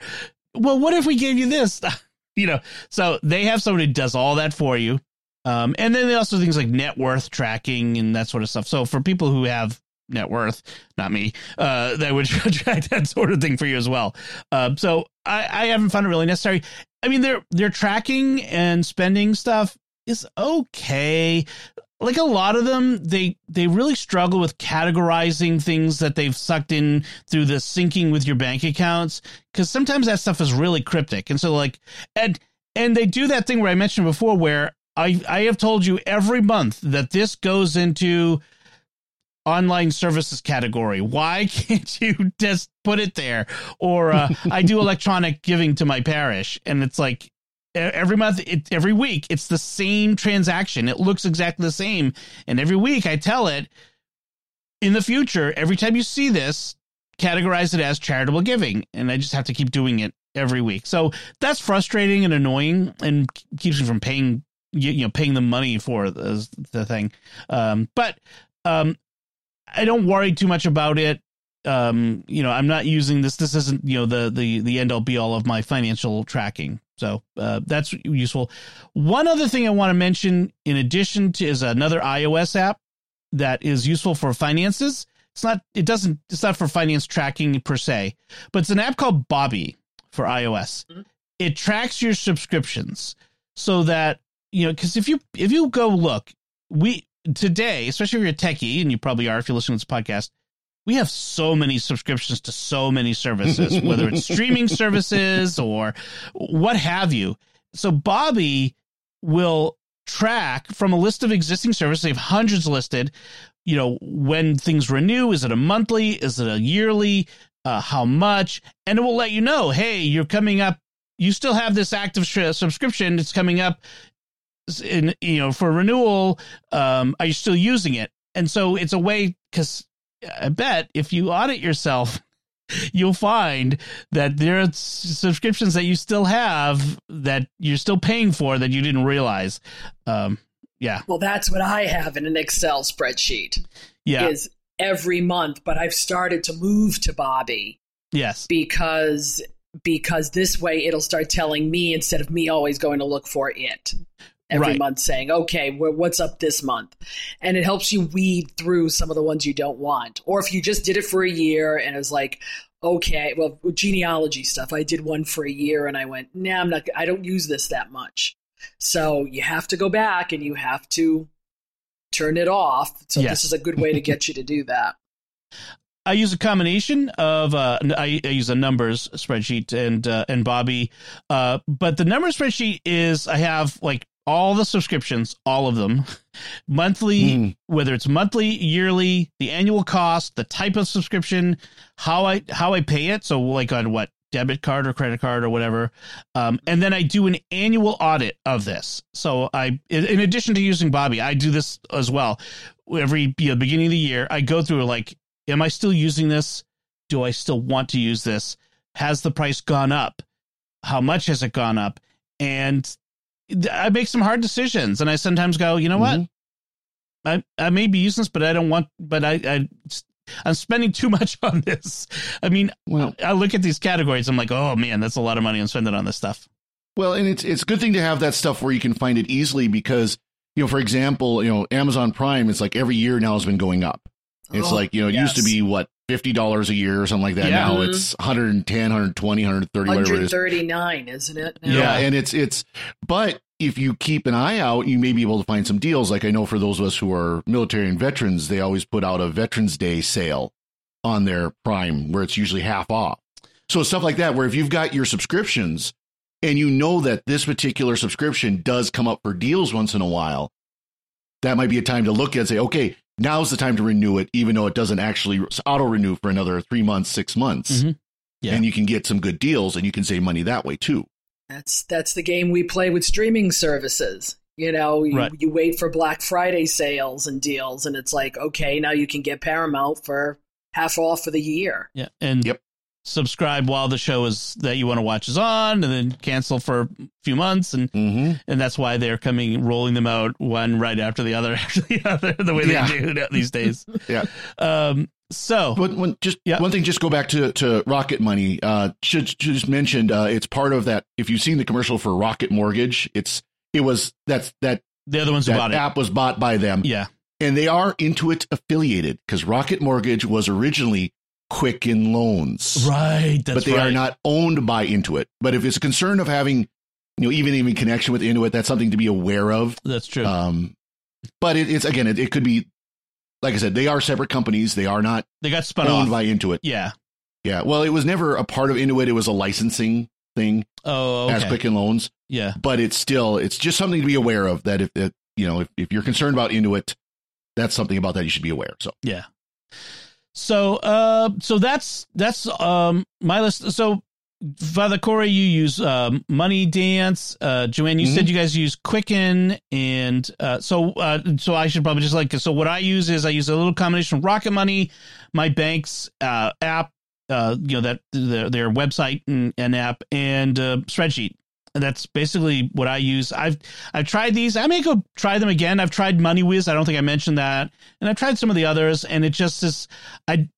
Well, what if we gave you this? *laughs* you know, so they have somebody who does all that for you. Um, and then they also things like net worth tracking and that sort of stuff. So for people who have net worth, not me, uh, that would *laughs* track that sort of thing for you as well. Uh, so I, I haven't found it really necessary. I mean, their their tracking and spending stuff is okay. Like a lot of them, they they really struggle with categorizing things that they've sucked in through the syncing with your bank accounts because sometimes that stuff is really cryptic. And so like and and they do that thing where I mentioned before where I I have told you every month that this goes into online services category. Why *laughs* can't you just put it there? Or uh, I do *laughs* electronic giving to my parish, and it's like every month, it, every week, it's the same transaction. It looks exactly the same, and every week I tell it. In the future, every time you see this, categorize it as charitable giving, and I just have to keep doing it every week. So that's frustrating and annoying, and keeps me from paying you, know paying the money for the, the thing. Um, but um, I don't worry too much about it. Um, you know, I'm not using this. This isn't you know the the the end all be all of my financial tracking. So uh, that's useful. One other thing I want to mention, in addition to, is another iOS app that is useful for finances. It's not. It doesn't. It's not for finance tracking per se, but it's an app called Bobby for iOS. Mm-hmm. It tracks your subscriptions so that you know because if you if you go look, we today, especially if you're a techie, and you probably are if you're listening to this podcast, we have so many subscriptions to so many services, whether it's *laughs* streaming services or what have you. So Bobby will track from a list of existing services. They have hundreds listed. You know, when things renew, is it a monthly? Is it a yearly? Uh, how much? And it will let you know, hey, you're coming up. You still have this active subscription. It's coming up in you know for renewal um are you still using it? And so it's a way because i bet if you audit yourself *laughs* you'll find that there are subscriptions that you still have that you're still paying for that you didn't realize. Um yeah.
Well that's what i have in an excel spreadsheet
yeah.
is every month but i've started to move to bobby
yes.
because because this way it'll start telling me instead of me always going to look for it every right. month saying, okay, what's up this month? And it helps you weed through some of the ones you don't want. Or if you just did it for a year and it was like, okay, well, genealogy stuff, I did one for a year and I went, nah, I'm not, I don't use this that much. So you have to go back and you have to turn it off. So yes. this is a good way to *laughs* get you to do that.
I use a combination of uh, I, I, use a numbers spreadsheet and uh, and Bobby, uh, but the numbers spreadsheet is I have like all the subscriptions, all of them, monthly, mm. whether it's monthly, yearly, the annual cost, the type of subscription, how I how I pay it. So like on what debit card or credit card or whatever, um, and then I do an annual audit of this. So I, in addition to using Bobby, I do this as well. Every you know, beginning of the year, I go through like, am I still using this? Do I still want to use this? Has the price gone up? How much has it gone up? And I make some hard decisions, and I sometimes go, you know mm-hmm. what? I I may be using this, but I don't want. But I I I'm spending too much *laughs* on this. I mean, well, I look at these categories. I'm like, oh man, that's a lot of money I'm spending on this stuff.
Well, and it's it's a good thing to have that stuff where you can find it easily because you know, for example, you know, Amazon Prime. It's like every year now has been going up. It's oh, like you know, it yes. used to be what fifty dollars a year or something like that. Yeah. Now mm-hmm. it's 110, 120, 130,
139, is. isn't it?
Now? Yeah, and it's it's but if you keep an eye out, you may be able to find some deals. Like I know for those of us who are military and veterans, they always put out a Veterans Day sale on their Prime where it's usually half off. So stuff like that, where if you've got your subscriptions and you know that this particular subscription does come up for deals once in a while, that might be a time to look at and say, okay, now's the time to renew it, even though it doesn't actually auto renew for another three months, six months. Mm-hmm. Yeah. And you can get some good deals and you can save money that way too.
That's that's the game we play with streaming services. You know, you, right. you wait for Black Friday sales and deals, and it's like, okay, now you can get Paramount for half off for the year.
Yeah, and yep subscribe while the show is that you want to watch is on and then cancel for a few months and mm-hmm. and that's why they're coming rolling them out one right after the other *laughs* after the other the way yeah. they do these days *laughs*
yeah
um so
when, when just yeah. one thing just go back to to rocket money uh should, should just mentioned uh it's part of that if you've seen the commercial for rocket mortgage it's it was that's that
the other ones that bought
app
it.
was bought by them
yeah
and they are Intuit affiliated because Rocket Mortgage was originally Quicken Loans.
Right.
but they
right.
are not owned by Intuit. But if it's a concern of having, you know, even even connection with Intuit, that's something to be aware of.
That's true.
Um, but it, it's again, it, it, could be, like I said, they are separate companies. They are not.
They got spun
owned
off.
by Intuit.
Yeah.
Yeah. Well, it was never a part of Intuit. It was a licensing thing
Oh, okay.
as Quicken Loans,
yeah.
but it's still it's just something to be aware of. That if it, you know if, if you're concerned about Intuit, that's something about that you should be aware. So
Yeah. So uh so that's that's um my list. So Father Cory, you use um, Moneydance. Uh, Joanne, you said you guys use Quicken, and uh, so uh, so I should probably just like so what I use is I use a little combination of Rocket Money, my bank's uh, app, uh, you know that their, their website and, and app, and uh, spreadsheet. And that's basically what I use. I've I've tried these. I may go try them again. I've tried MoneyWiz. I don't think I mentioned that, and I've tried some of the others, and it just is. I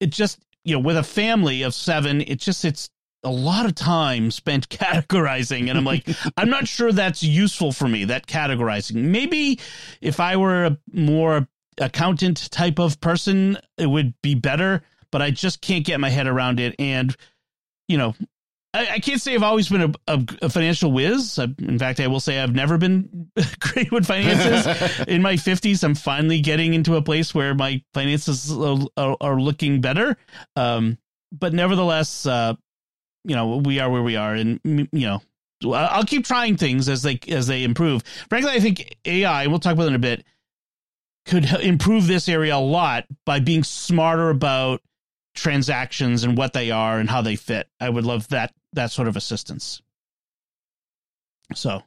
it just you know with a family of seven, it just it's a lot of time spent *laughs* categorizing and i'm like *laughs* i'm not sure that's useful for me that categorizing maybe if i were a more accountant type of person it would be better but i just can't get my head around it and you know I, I can't say I've always been a, a, a financial whiz. I, in fact, I will say I've never been *laughs* great with finances. *laughs* in my 50s, I'm finally getting into a place where my finances are, are, are looking better. Um, but nevertheless, uh, you know we are where we are and you know i'll keep trying things as they as they improve frankly i think ai we'll talk about it in a bit could improve this area a lot by being smarter about transactions and what they are and how they fit i would love that that sort of assistance. So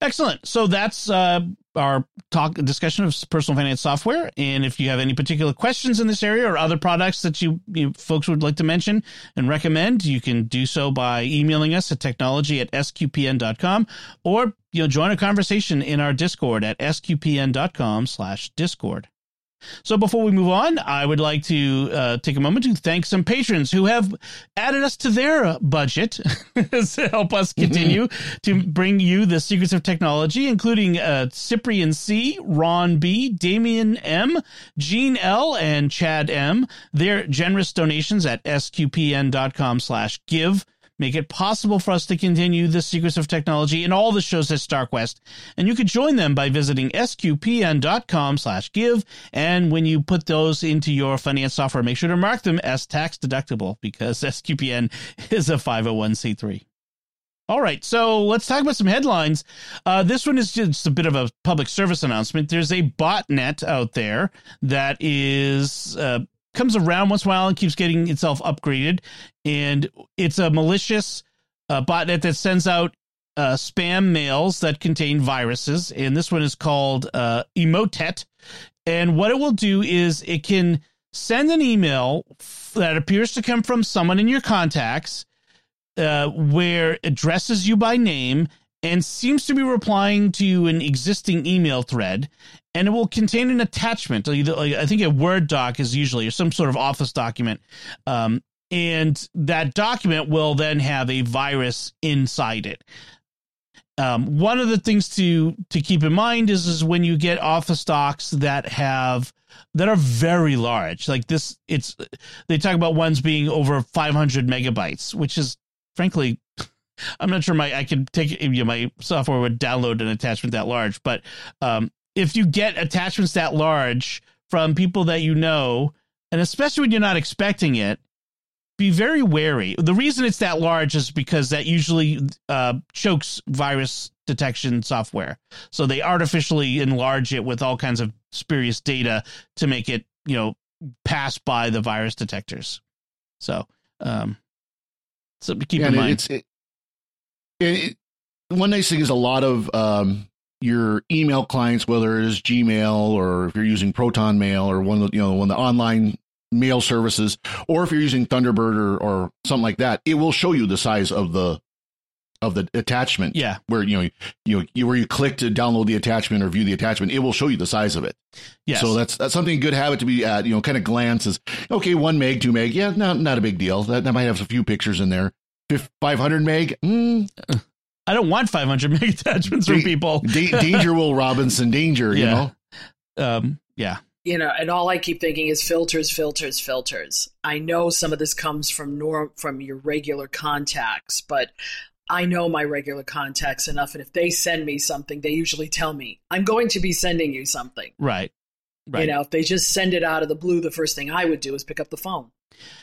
excellent. So that's uh our talk discussion of personal finance software. And if you have any particular questions in this area or other products that you, you folks would like to mention and recommend you can do so by emailing us at technology at sqpn.com or you know join a conversation in our discord at sqpn.com slash discord so before we move on, I would like to uh, take a moment to thank some patrons who have added us to their budget *laughs* to help us continue to bring you the secrets of technology, including uh, Cyprian C, Ron B, Damian M, Gene L, and Chad M. Their generous donations at sqpn.com slash give make it possible for us to continue the secrets of technology and all the shows at StarQuest. And you can join them by visiting sqpn.com slash give. And when you put those into your finance software, make sure to mark them as tax deductible because *laughs* SQPN is a 501c3. All right, so let's talk about some headlines. Uh, this one is just a bit of a public service announcement. There's a botnet out there that is uh, comes around once in a while and keeps getting itself upgraded. And it's a malicious uh, botnet that sends out uh, spam mails that contain viruses. And this one is called uh, Emotet. And what it will do is it can send an email that appears to come from someone in your contacts uh, where addresses you by name and seems to be replying to an existing email thread and it will contain an attachment i think a word doc is usually or some sort of office document um, and that document will then have a virus inside it. Um, one of the things to to keep in mind is is when you get office docs that have that are very large like this it's they talk about ones being over 500 megabytes which is frankly I'm not sure my I could take you know, my software would download an attachment that large, but um, if you get attachments that large from people that you know, and especially when you're not expecting it, be very wary. The reason it's that large is because that usually uh, chokes virus detection software, so they artificially enlarge it with all kinds of spurious data to make it you know pass by the virus detectors. So. Um, something to keep
yeah,
in mind.
It's, it, it, one nice thing is a lot of um, your email clients, whether it is Gmail or if you're using Proton Mail or one of the, you know one of the online mail services, or if you're using Thunderbird or, or something like that, it will show you the size of the of the attachment.
Yeah,
where you know you, you where you click to download the attachment or view the attachment, it will show you the size of it.
Yes.
So that's that's something good habit to be at. You know, kind of glances. Okay, one meg, two meg, yeah, not not a big deal. That, that might have a few pictures in there. 500 meg. Mm.
I don't want 500 *laughs* meg attachments from people. *laughs*
da- danger, Will Robinson. Danger.
Yeah.
You know.
Um. Yeah.
you know, and all I keep thinking is filters, filters, filters. I know some of this comes from norm from your regular contacts, but I know my regular contacts enough, and if they send me something, they usually tell me I'm going to be sending you something.
Right. Right.
You know, if they just send it out of the blue, the first thing I would do is pick up the phone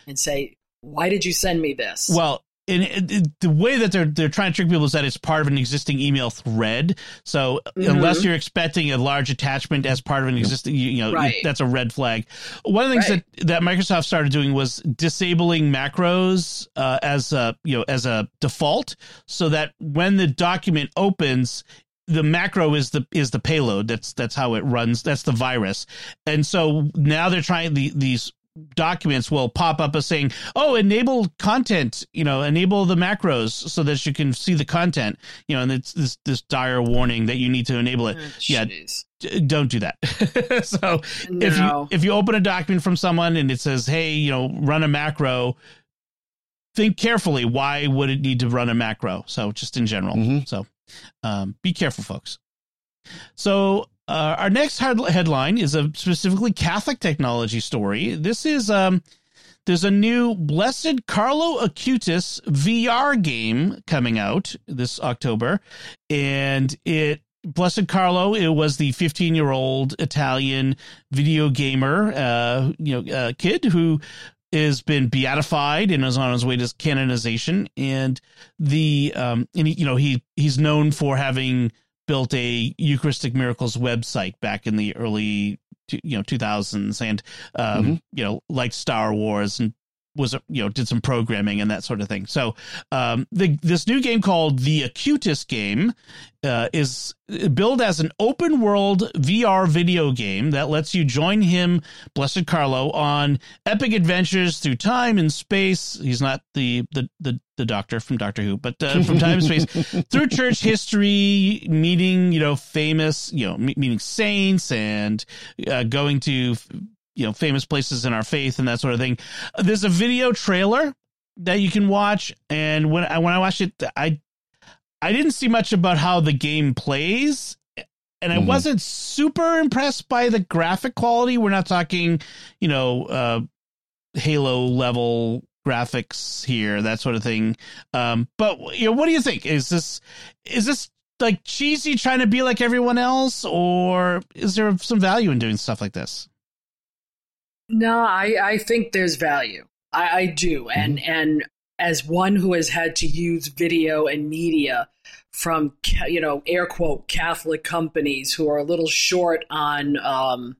and say, "Why did you send me this?"
Well, and it, it, the way that they're they're trying to trick people is that it's part of an existing email thread. So mm-hmm. unless you're expecting a large attachment as part of an existing, you, you know, right. that's a red flag. One of the things right. that that Microsoft started doing was disabling macros uh, as a you know as a default, so that when the document opens, the macro is the is the payload that's that's how it runs that's the virus and so now they're trying the these documents will pop up as saying, "Oh, enable content," you know, enable the macros so that you can see the content, you know, and it's this this dire warning that you need to enable it. Oh, yeah, d- don't do that. *laughs* so no. if you if you open a document from someone and it says, "Hey, you know, run a macro," think carefully. Why would it need to run a macro? So just in general. Mm-hmm. So um, be careful, folks. So uh, our next headline is a specifically Catholic technology story. This is um, there's a new Blessed Carlo Acutis VR game coming out this October, and it Blessed Carlo it was the 15 year old Italian video gamer, uh, you know, uh, kid who has been beatified and is on his way to canonization, and the um, and he, you know he he's known for having built a Eucharistic Miracles website back in the early you know 2000s and um, mm-hmm. you know like Star Wars and was you know did some programming and that sort of thing. So um, the this new game called the Acutis game uh, is billed as an open world VR video game that lets you join him, Blessed Carlo, on epic adventures through time and space. He's not the the the, the doctor from Doctor Who, but uh, from time and space *laughs* through church history, meeting you know famous you know meeting saints and uh, going to you know famous places in our faith and that sort of thing. There's a video trailer that you can watch, and when I when I watched it, I I didn't see much about how the game plays, and I mm-hmm. wasn't super impressed by the graphic quality. We're not talking, you know, uh, Halo level graphics here, that sort of thing. Um, but you know, what do you think? Is this is this like cheesy trying to be like everyone else, or is there some value in doing stuff like this?
No, I, I think there's value. I, I do. Mm-hmm. And and as one who has had to use video and media from you know air quote Catholic companies who are a little short on um,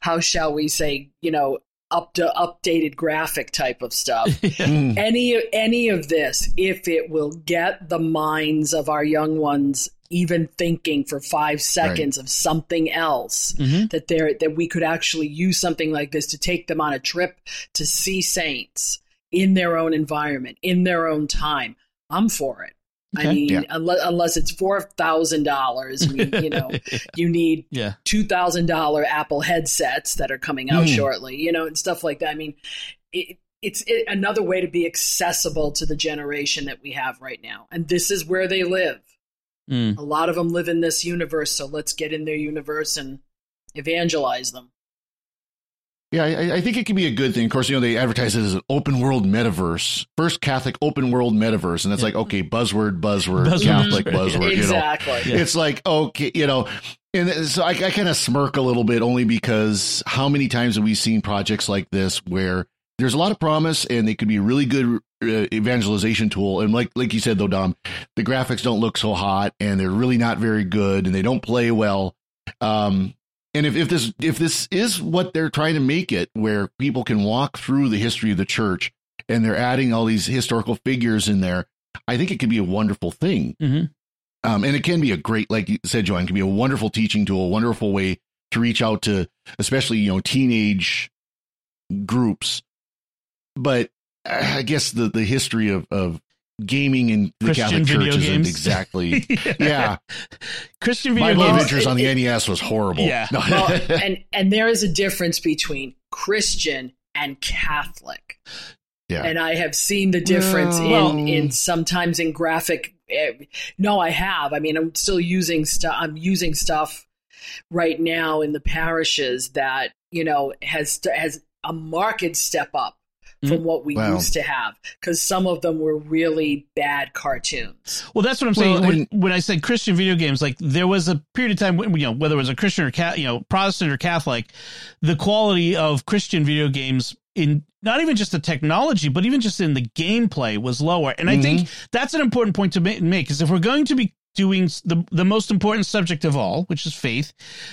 how shall we say you know up to updated graphic type of stuff. *laughs* Hmm. any any of this, if it will get the minds of our young ones even thinking for five seconds right. of something else mm-hmm. that there that we could actually use something like this to take them on a trip to see saints in their own environment in their own time i'm for it okay. i mean yeah. unless, unless it's four thousand dollars you know *laughs* you need yeah. two thousand dollar apple headsets that are coming out mm. shortly you know and stuff like that i mean it, it's another way to be accessible to the generation that we have right now and this is where they live Mm. A lot of them live in this universe, so let's get in their universe and evangelize them.
Yeah, I, I, think it can be a good thing. Of course, you know, they advertise it as an open world metaverse, first Catholic open world metaverse. And that's yeah. like, okay, buzzword, buzzword, buzzword. Catholic *laughs* buzzword.
exactly.
You know? It's like, okay, you know, and so I, I kind of smirk a little bit only because how many times have we seen projects like this where there's a lot of promise and they could be really good evangelization tool. And like like you said though, Dom, the graphics don't look so hot and they're really not very good and they don't play well. Um, and if, if this if this is what they're trying to make it, where people can walk through the history of the church and they're adding all these historical figures in there, I think it could be a wonderful thing. Mm-hmm. Um, and it can be a great, like you said, Joanne, can be a wonderful teaching tool, a wonderful way to reach out to, especially you know, teenage groups. But I guess the the history of of gaming in the Christian Catholic Church isn't games. exactly *laughs* yeah. yeah.
Christian video
My
games.
Adventures on the NES was horrible.
Yeah.
well, *laughs* and and there is a difference between Christian and Catholic. Yeah. And I have seen the difference in well, in sometimes in graphic eh, no I have. I mean I'm still using stuff I'm using stuff right now in the parishes that, you know, has has a marked step up from mm-hmm. what we wow. used to have because some of them were really bad cartoons.
Well, that's what I'm saying. Well, when, when, I said Christian video games, like there was a period of time when, you know, whether it was a Christian or you know, Protestant or Catholic, the quality of Christian video games in not even just the technology, but even just in the gameplay was lower. And I think that's an important point to make is if we're going to be doing the the most important subject of all, which is faith,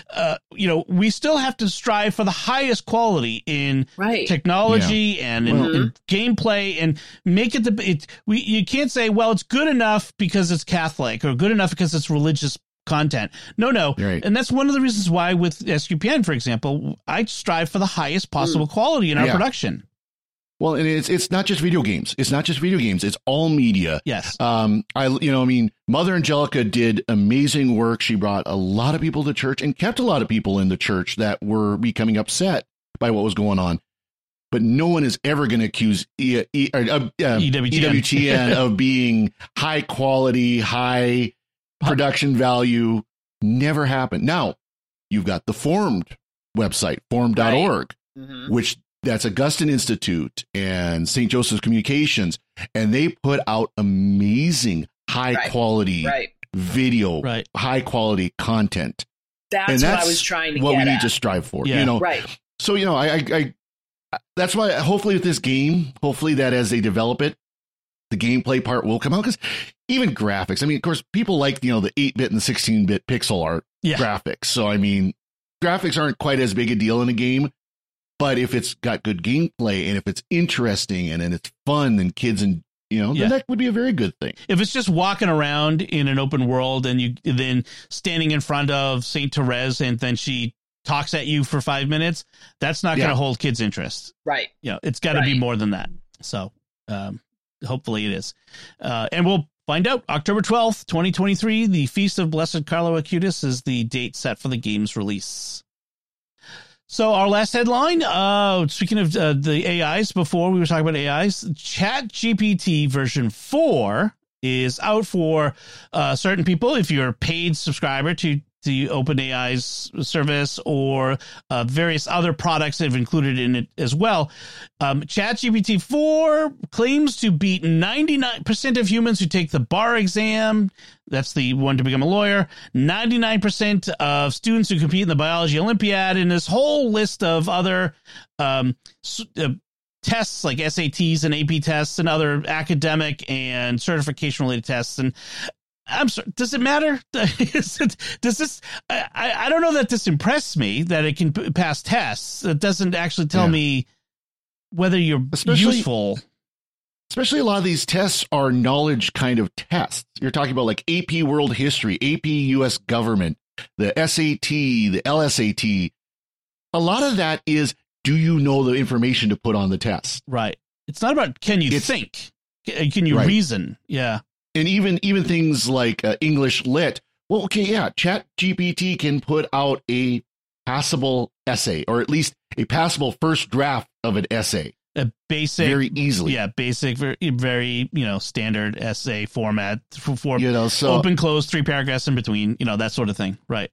uh, you know, we still have to strive for the highest quality in
Right.
technology and in,
Well-
in gameplay and make it the it we you can't say well it's good enough because it's Catholic or good enough because it's religious content. No, no.
Right.
And that's one of the reasons why with SQPN, for example, I strive for the highest possible quality in our
Yeah.
production.
Well, and it's it's not just video games. It's not just video games. It's all media.
Yes.
Um, I you know, I mean, Mother Angelica did amazing work. She brought a lot of people to church and kept a lot of people in the church that were becoming upset by what was going on. But no one is ever going to accuse e, e, or, uh, uh,
EWTN.
EWTN of *laughs* being high quality, high production value. Never happened. Now you've got the Formed website, formed.org
Mhm.
which that's Augustine Institute and St. Joseph's Communications, and they put out amazing high
Right.
Right.
Right.
video,
Right.
high quality content.
That's,
and
what I was trying to get.
what
get
we need to strive for.
Yeah.
You know,
right.
so you know, I, I, I, that's why hopefully with this game, hopefully that as they develop it, the gameplay part will come out because even graphics. I mean, of course, people like you know the eight bit and the sixteen bit pixel art
Yeah.
graphics. So I mean, graphics aren't quite as big a deal in a game, but if it's got good gameplay and if it's interesting and, and it's fun and kids and you know,
Yeah.
then that would be a very good thing.
If it's just walking around in an open world and you then standing in front of Saint Therese and then she talks at you for five minutes, that's not going to hold kids' interest.
Right.
you know, it's got to be more than that. So, um, hopefully it is. Uh, and we'll find out October 12th, 2023, the Feast of Blessed Carlo Acutis is the date set for the game's release. So our last headline, uh, speaking of uh, the AIs, before we were talking about AIs, Chat GPT version 4 is out for uh, certain people. If you're a paid subscriber to the OpenAI's service or uh, various other products that have included in it as well, um, ChatGPT 4 claims to beat 99% of humans who take the bar exam. That's the one to become a lawyer. 99% of students who compete in the biology Olympiad, and this whole list of other um, uh, tests like SATs and AP tests and other academic and certification related tests. And I'm sorry, does it matter? *laughs* It- does this? I, I don't know that this impressed me that it can pass tests. It doesn't actually tell
Yeah.
me whether you're
Especially-
useful.
Especially a lot of these tests are knowledge kind of tests. You're talking about like AP World History, AP US Government, the SAT, the LSAT. A lot of that is do you know the information to put on the test?
Right. It's not about can you
It's-
think? Can can you
Right.
reason? Yeah.
And even even things like uh, English lit. Well, okay, yeah, Chat GPT can put out a passable essay, or at least a passable first draft of an essay,
A basic.
very easily.
yeah, basic, very, very, you know, standard essay format for, for
you know, so
open, close, three paragraphs in between, you know, that sort of thing. Right.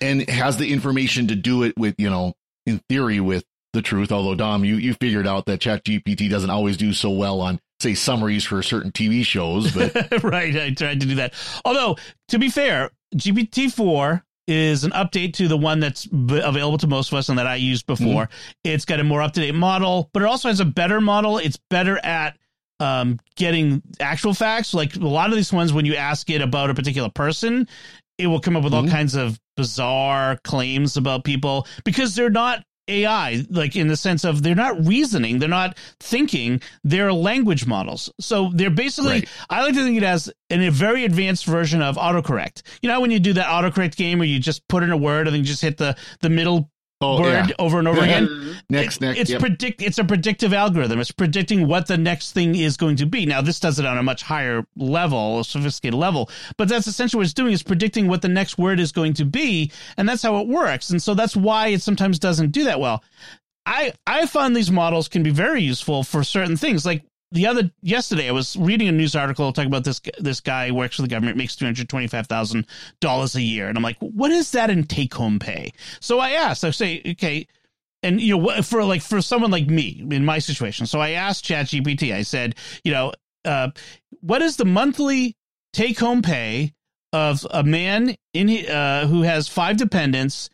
and has the information to do it with, you know, in theory with the truth. Although Dom, you you figured out that Chat GPT doesn't always do so well on say summaries for certain TV shows, but *laughs*
right. I tried to do that. Although, to be fair, GPT 4 is an update to the one that's b- available to most of us and that I used before. It's got a more up to date model, but it also has a better model. It's better at um, getting actual facts. Like a lot of these ones, when you ask it about a particular person, it will come up with all
Mhm.
kinds of bizarre claims about people because they're not AI, like in the sense of they're not reasoning, they're not thinking, they're language models. So they're basically,
Right.
I like to think it as in a very advanced version of autocorrect. You know, when you do that autocorrect game where you just put in a word and then you just hit the, the middle
oh
word
yeah,
over and over again.
Mhm.
next next,
It's
yep.
predict. It's a predictive algorithm. It's predicting what the next thing is going to be. Now, this does it on a much higher level, a sophisticated level, but that's essentially what it's doing: is predicting what the next word is going to be, and that's how it works. And so that's why it sometimes doesn't do that well. I I find these models can be very useful for certain things, like. The other yesterday, I was reading a news article talking about this this guy works for the government, makes two hundred twenty five thousand dollars a year, and I'm like, what is that in take home pay? So I asked, I say, okay, and you know for like for someone like me in my situation so i asked ChatGPT. i said you know uh, what is the monthly take home pay of a man in uh, who has five dependents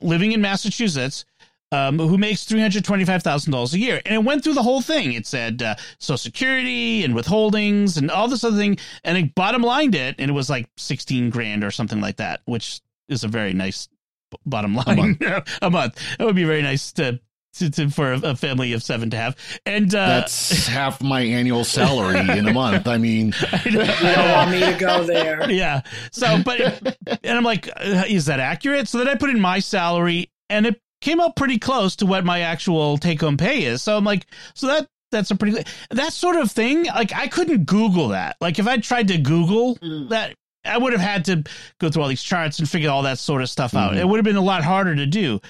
living in massachusetts um, who makes three hundred twenty five thousand dollars a year, and it went through the whole thing. It said uh, Social Security and withholdings and all this other thing, and it bottom lined it, and it was like sixteen grand or something like that, which is a very nice bottom line
a month. *laughs*
a month. That would be very nice to. To, to, for a, a family of seven to have, and uh,
That's *laughs* half my annual salary in a month. I mean, *laughs*
You don't want me to go there.
yeah. So, but and I'm like, uh, is that accurate? So then I put in my salary, and it came out pretty close to what my actual take home pay is. So I'm like, so that that's a pretty that sort of thing. Like I couldn't Google that. Like if I tried to Google
Mm.
that. I would have had to go through all these charts and figure all that sort of stuff out.
Mhm.
It would have been a lot harder to do.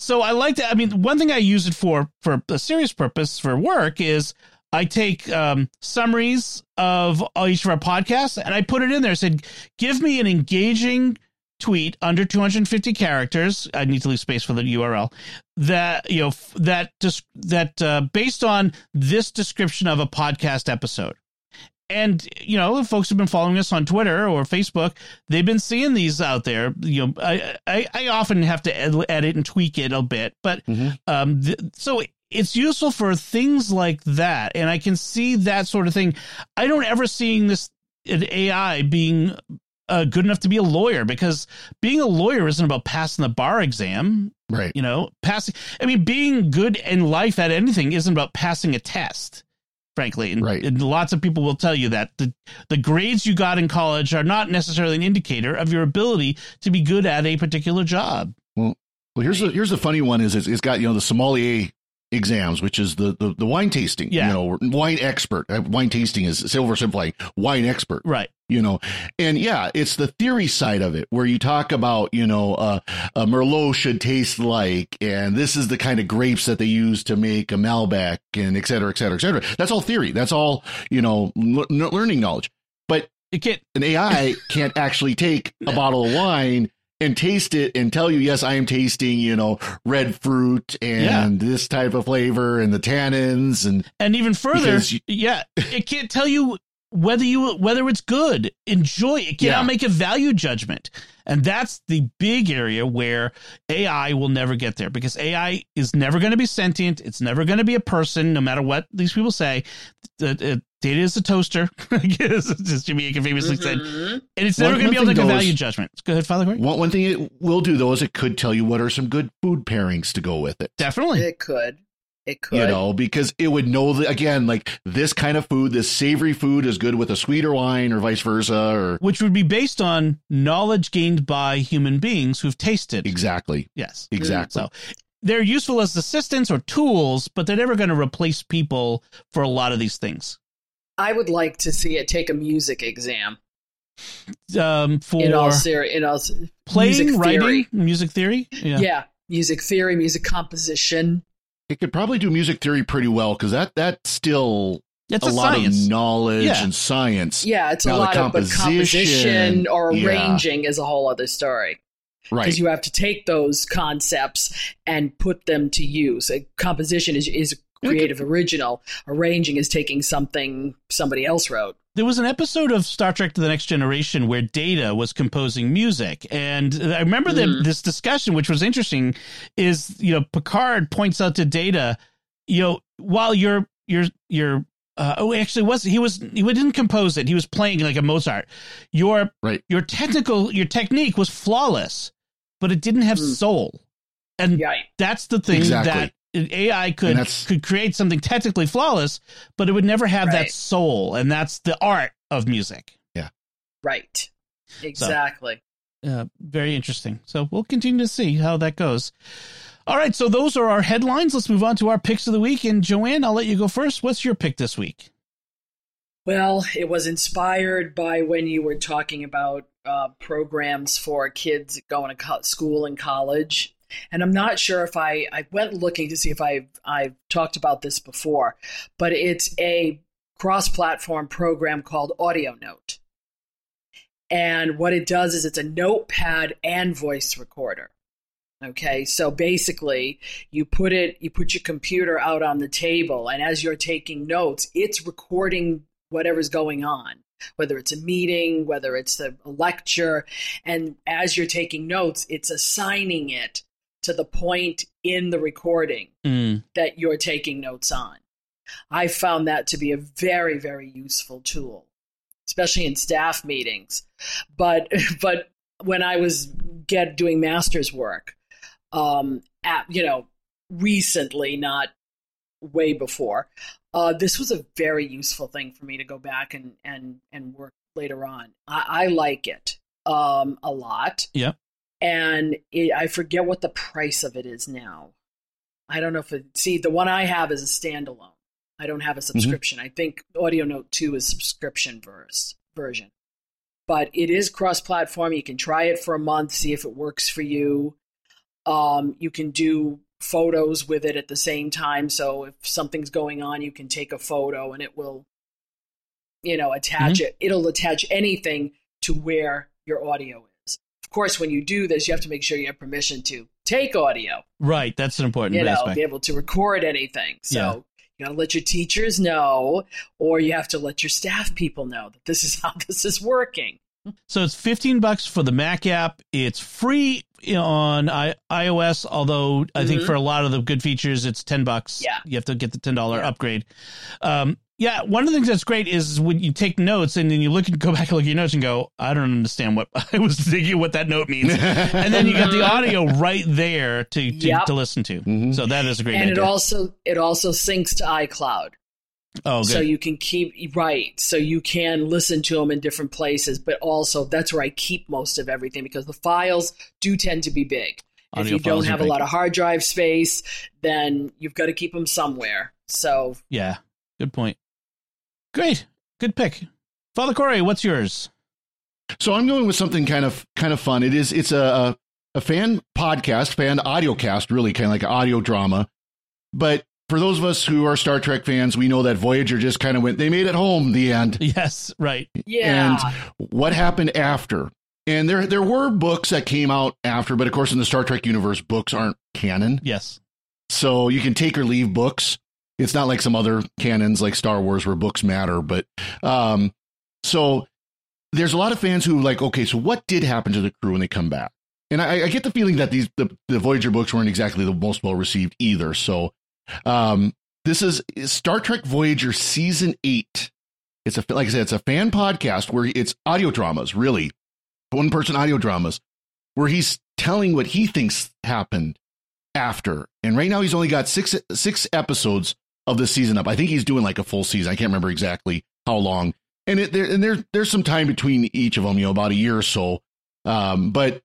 So I like that. I mean, one thing I use it for, for a serious purpose for work is I take um, summaries of each of our podcasts and I put it in there. I said, give me an engaging tweet under 250 characters. I need to leave space for the URL that, you know, that just, that uh, based on this description of a podcast episode. And you know, the folks who've been following us on Twitter or Facebook, they've been seeing these out there. You know, I I, I often have to ed- edit and tweak it a bit, but
Mhm.
um, th- so it's useful for things like that, and I can see that sort of thing. I don't ever seeing this an AI being uh, good enough to be a lawyer because being a lawyer isn't about passing the bar exam.
right.
You know, passing. I mean, being good in life at anything isn't about passing a test. Frankly, and,
Right.
and lots of people will tell you that the the grades you got in college are not necessarily an indicator of your ability to be good at a particular job.
Well, well here's the here's the funny one is it's, it's got you know the sommelier exams, which is the the, the wine tasting.
Yeah.
You know, wine expert. Uh, Wine tasting is silver simplifying. Wine expert.
Right.
You know, and yeah, it's the theory side of it where you talk about you know uh, a Merlot should taste like, and this is the kind of grapes that they use to make a Malbec, and et cetera, et cetera, et cetera. That's all theory. That's all you know, l- learning knowledge. But
It can't.
an AI can't actually take a *laughs* bottle of wine and taste it and tell you, yes, I am tasting, you know, red fruit and this type of flavor and the tannins and
And even further,
you-
yeah, it can't tell you whether you whether it's good. Enjoy it. Cannot
Yeah.
make a value judgment. And that's the big area where AI will never get there because AI is never going to be sentient. It's never going to be a person, no matter what these people say. The, uh, data is a toaster, *laughs* I guess, as Jimmy Akin famously said,
Mhm.
and it's never going to be able to
thing
make a value
is-
judgment. Go ahead, Father Cory.
one, one thing it will do though is it could tell you what are some good food pairings to go with it.
Definitely.
It could. It could.
You know, because it would know that again, like this kind of food, this savory food is good with a sweeter wine or vice versa or
Which would be based on knowledge gained by human beings who've tasted.
exactly.
Yes.
Exactly.
So they're useful as assistants or tools, but they're never going to replace people for a lot of these things.
I would like to see it take a music exam.
Um, for
In all seri- in all
playing,
music
writing,
theory.
music theory. Yeah.
Yeah. music theory, music composition.
It could probably do music theory pretty well because that that's still
It's
a,
a,
lot
science.
of knowledge
Yeah.
and science.
Yeah, it's a
Now, the
lot of
composition,
composition or
yeah.
arranging is a whole other story.
Right.
Because you have to take those concepts and put them to use. A composition is is creative original. Arranging is taking something somebody else wrote.
There was an episode of Star Trek to the Next Generation where Data was composing music. And I remember the,
Mhm.
this discussion, which was interesting, is, you know, Picard points out to Data, you know, while you're, you're, you're, uh, oh, actually was, he was, he didn't compose it. He was playing like a Mozart. Your,
Right.
your technical, your technique was flawless, but it didn't have
Mm.
soul. And
Yeah.
that's the thing
Exactly.
that an AI could could create something technically flawless, but it would never have that soul, and that's the art of music.
Yeah, right. Exactly.
Uh, very interesting. So we'll continue to see how that goes. All right, so those are our headlines. Let's move on to our picks of the week. And Joanne, I'll let you go first. What's your pick this week?
Well, it was inspired by when you were talking about uh, programs for kids going to co- school and college. And I'm not sure if I, I went looking to see if I I've talked about this before, but it's a cross-platform program called Audio Note. And what it does is it's a notepad and voice recorder. Okay, so basically, you put it, you put your computer out on the table, and as you're taking notes, it's recording whatever's going on, whether it's a meeting, whether it's a lecture, and as you're taking notes, it's assigning it to the point in the recording
Mm.
that you're taking notes on. I found that to be a very, very useful tool, especially in staff meetings. But *laughs* but when I was get doing master's work, um, at, you know, recently, not way before, uh, this was a very useful thing for me to go back and and and work later on. I, I like it um, a lot.
Yep.
And it, I forget what the price of it is now. I don't know if it. See, the one I have is a standalone. I don't have a subscription. I think Audio Note Two is subscription verse, version, but it is cross-platform. You can try it for a month, see if it works for you. Um, you can do photos with it at the same time. So if something's going on, you can take a photo and it will, you know, attach it. It'll attach anything to where your audio course, when you do this, you have to make sure you have permission to take audio.
Right. That's an important
You know,
aspect.
be able to record anything. So
Yeah.
you got to let your teachers know, or you have to let your staff people know that this is how *laughs* this is working.
So it's 15 bucks for the Mac app. It's free on I- iOS, although I think
Mhm.
for a lot of the good features, it's 10 bucks.
Yeah.
You have to get the $10
Yeah.
upgrade. Um, yeah, one of the things that's great is when you take notes and then you look and go *laughs* back and look at your notes and go, I don't understand what *laughs* I was thinking what that note means. *laughs* and then you got the audio right there to to,
Yep.
to listen to.
Mhm.
So that is a great
and it also it also syncs to iCloud.
Oh, good.
so you can keep right so you can listen to them in different places but also that's where i keep most of everything because the files do tend to be big if you don't have a
big.
lot of hard drive space then you've got to keep them somewhere so
yeah, good point. Great. Good pick. Father Cory, what's yours?
So I'm going with something kind of kind of fun. It is it's a a, a fan podcast, fan audio cast, really kind of like an audio drama. But for those of us who are Star Trek fans, we know that Voyager just kind of went. They made it home. The end. *laughs*
Yes, right.
yeah And
What happened after? And there there were books that came out after, but of course in the Star Trek universe, books aren't canon.
Yes.
So you can take or leave books. It's not like some other canons like Star Wars where books matter, but um so there's a lot of fans who like, okay, so what did happen to the crew when they come back? And I, I get the feeling that these the, the Voyager books weren't exactly the most well received either. So um this is Star Trek Voyager season eight. It's a like I said, it's a fan podcast where it's audio dramas, really. One person audio dramas, where he's telling what he thinks happened after. And right now he's only got six six episodes of the season up. I think he's doing like a full season. I can't remember exactly how long. And it, there and there there's some time between each of them, you know, about a year or so. Um, but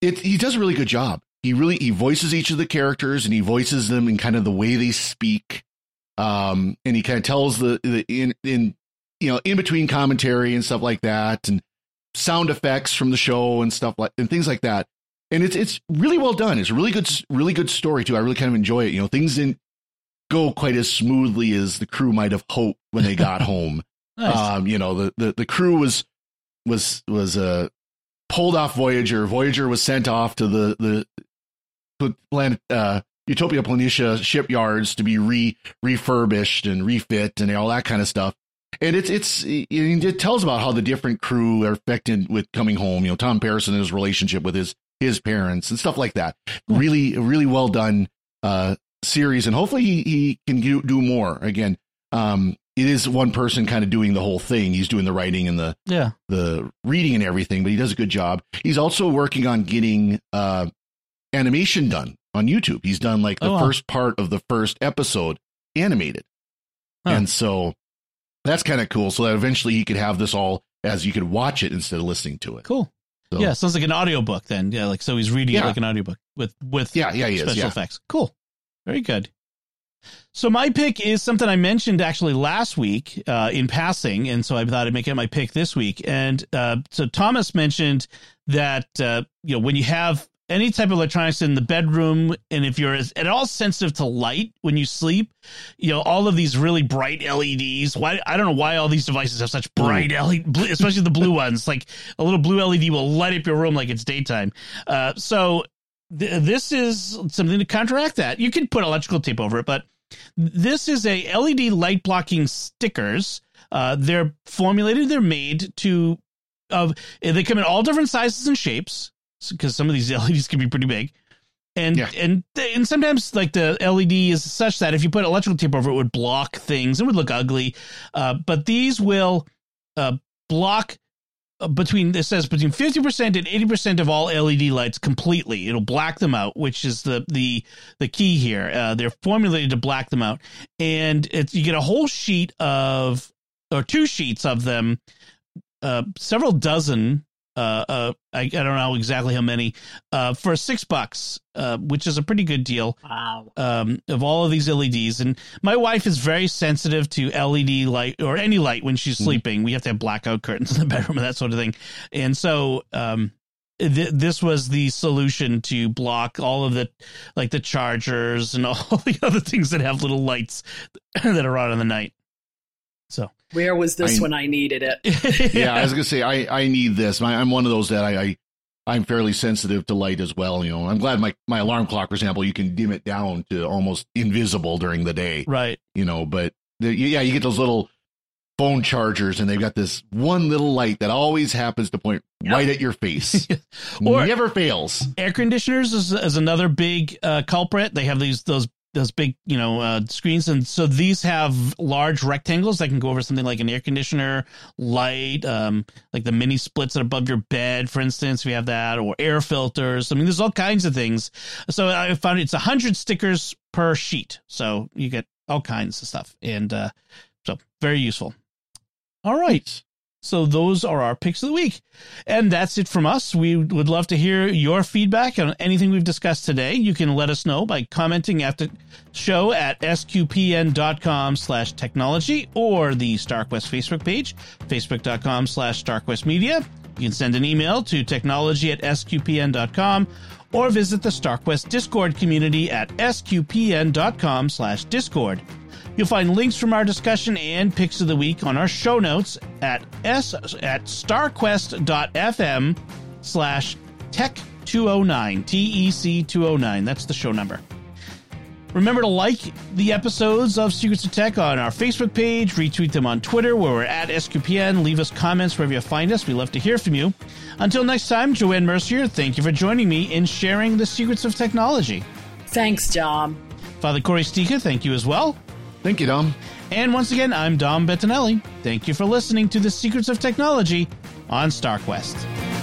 it he does a really good job. He really he voices each of the characters and he voices them in kind of the way they speak. Um, and he kind of tells the, the in in you know in between commentary and stuff like that and sound effects from the show and stuff like and things like that and it's it's really well done. It's a really good really good story too. I really kind of enjoy it. You know, things didn't go quite as smoothly as the crew might have hoped when they got *laughs* home.
Nice.
Um, you know, the, the the crew was was was uh pulled off Voyager. Voyager was sent off to the the uh Utopia Planitia shipyards to be re refurbished and refit and all that kind of stuff. And it's it's it, tells about how the different crew are affected with coming home. You know, Tom Paris and his relationship with his his parents and stuff like that. Really, really well done uh, series, and hopefully he he can do, do more. Again, um, it is one person kind of doing the whole thing. He's doing the writing and the
yeah.
the reading and everything, but he does a good job. He's also working on getting uh, animation done on YouTube. He's done like the
Oh, wow.
first part of the first episode animated,
Huh.
and so that's kind of cool. So that eventually he could have this all as you could watch it instead of listening to it.
Cool.
So-
Yeah, sounds like an audiobook then. Yeah, like so he's reading it like an audiobook with with
Yeah, yeah, he is.
special
Yeah.
effects. Cool. Very good. So my pick is something I mentioned actually last week uh, in passing, and so I thought I'd make it my pick this week. And uh, so Thomas mentioned that uh, you know when you have any type of electronics in the bedroom, and if you're at all sensitive to light when you sleep, you know all of these really bright LEDs. Why I don't know why all these devices have such bright LED, especially the blue ones. Like a little blue LED will light up your room like it's daytime. Uh, so th- this is something to counteract that. You can put electrical tape over it, but this is a LED light blocking stickers. Uh, they're formulated. They're made to of they come in all different sizes and shapes because some of these *laughs* LEDs can be pretty big. and
Yeah.
and and sometimes like the LED is such that if you put electrical tape over it, it would block things. It would look ugly. Uh, but these will uh, block uh, between it says between 50% and 80% of all LED lights completely. It'll black them out, which is the the the key here. Uh, they're formulated to black them out, and it's you get a whole sheet of or two sheets of them, uh, several dozen. Uh, uh, I, I don't know exactly how many, uh, for six bucks, uh, which is a pretty good deal
Wow.
um, of all of these LEDs. And my wife is very sensitive to LED light or any light when she's sleeping. We have to have blackout curtains in the *laughs* bedroom and that sort of thing. And so, um, th- this was the solution to block all of the, like the chargers and *laughs* all the other things that have little lights *laughs* that are on in the night. So,
Where was this
I-
when I needed it? *laughs*
yeah, I was gonna say I I need this. My, I'm one of those that I, I I'm fairly sensitive to light as well. You know, I'm glad my my alarm clock, for example, you can dim it down to almost invisible during the day.
right.
You know, but the, yeah, you get those little phone chargers, and they've got this one little light that always happens to point
Yep.
right at your face. *laughs*
Or-
Never fails.
air conditioners is, is another big uh, culprit. They have these those those big you know uh, screens, and so these have large rectangles that can go over something like an air conditioner light, um, like the mini splits that above your bed, for instance. We have that, or air filters. I mean, there's all kinds of things. So I found it's a hundred stickers per sheet, so you get all kinds of stuff, and uh, so very useful. All right. So those are our picks of the week. And that's it from us. We would love to hear your feedback on anything we've discussed today. You can let us know by commenting at the show at sqpn.com slash technology or the StarQuest Facebook page, facebook.com slash starquestmedia. You can send an email to technology at sqpn.com or visit the StarQuest Discord community at sqpn.com slash Discord. You'll find links from our discussion and picks of the week on our show notes at s at starquest.fm slash tech 209 tec 209 that's the show number. Remember to like the episodes of secrets of tech on our facebook page retweet them on twitter where we're at sqpn leave us comments wherever you find us. We love to hear from you. Until next time joanne mercier thank you for joining me in sharing the secrets of technology.
Thanks, Dom.
father Cory Sticha, thank you as well
Thank you, Dom.
and once again, I'm Dom Bettinelli. Thank you for listening to the Secrets of Technology on StarQuest.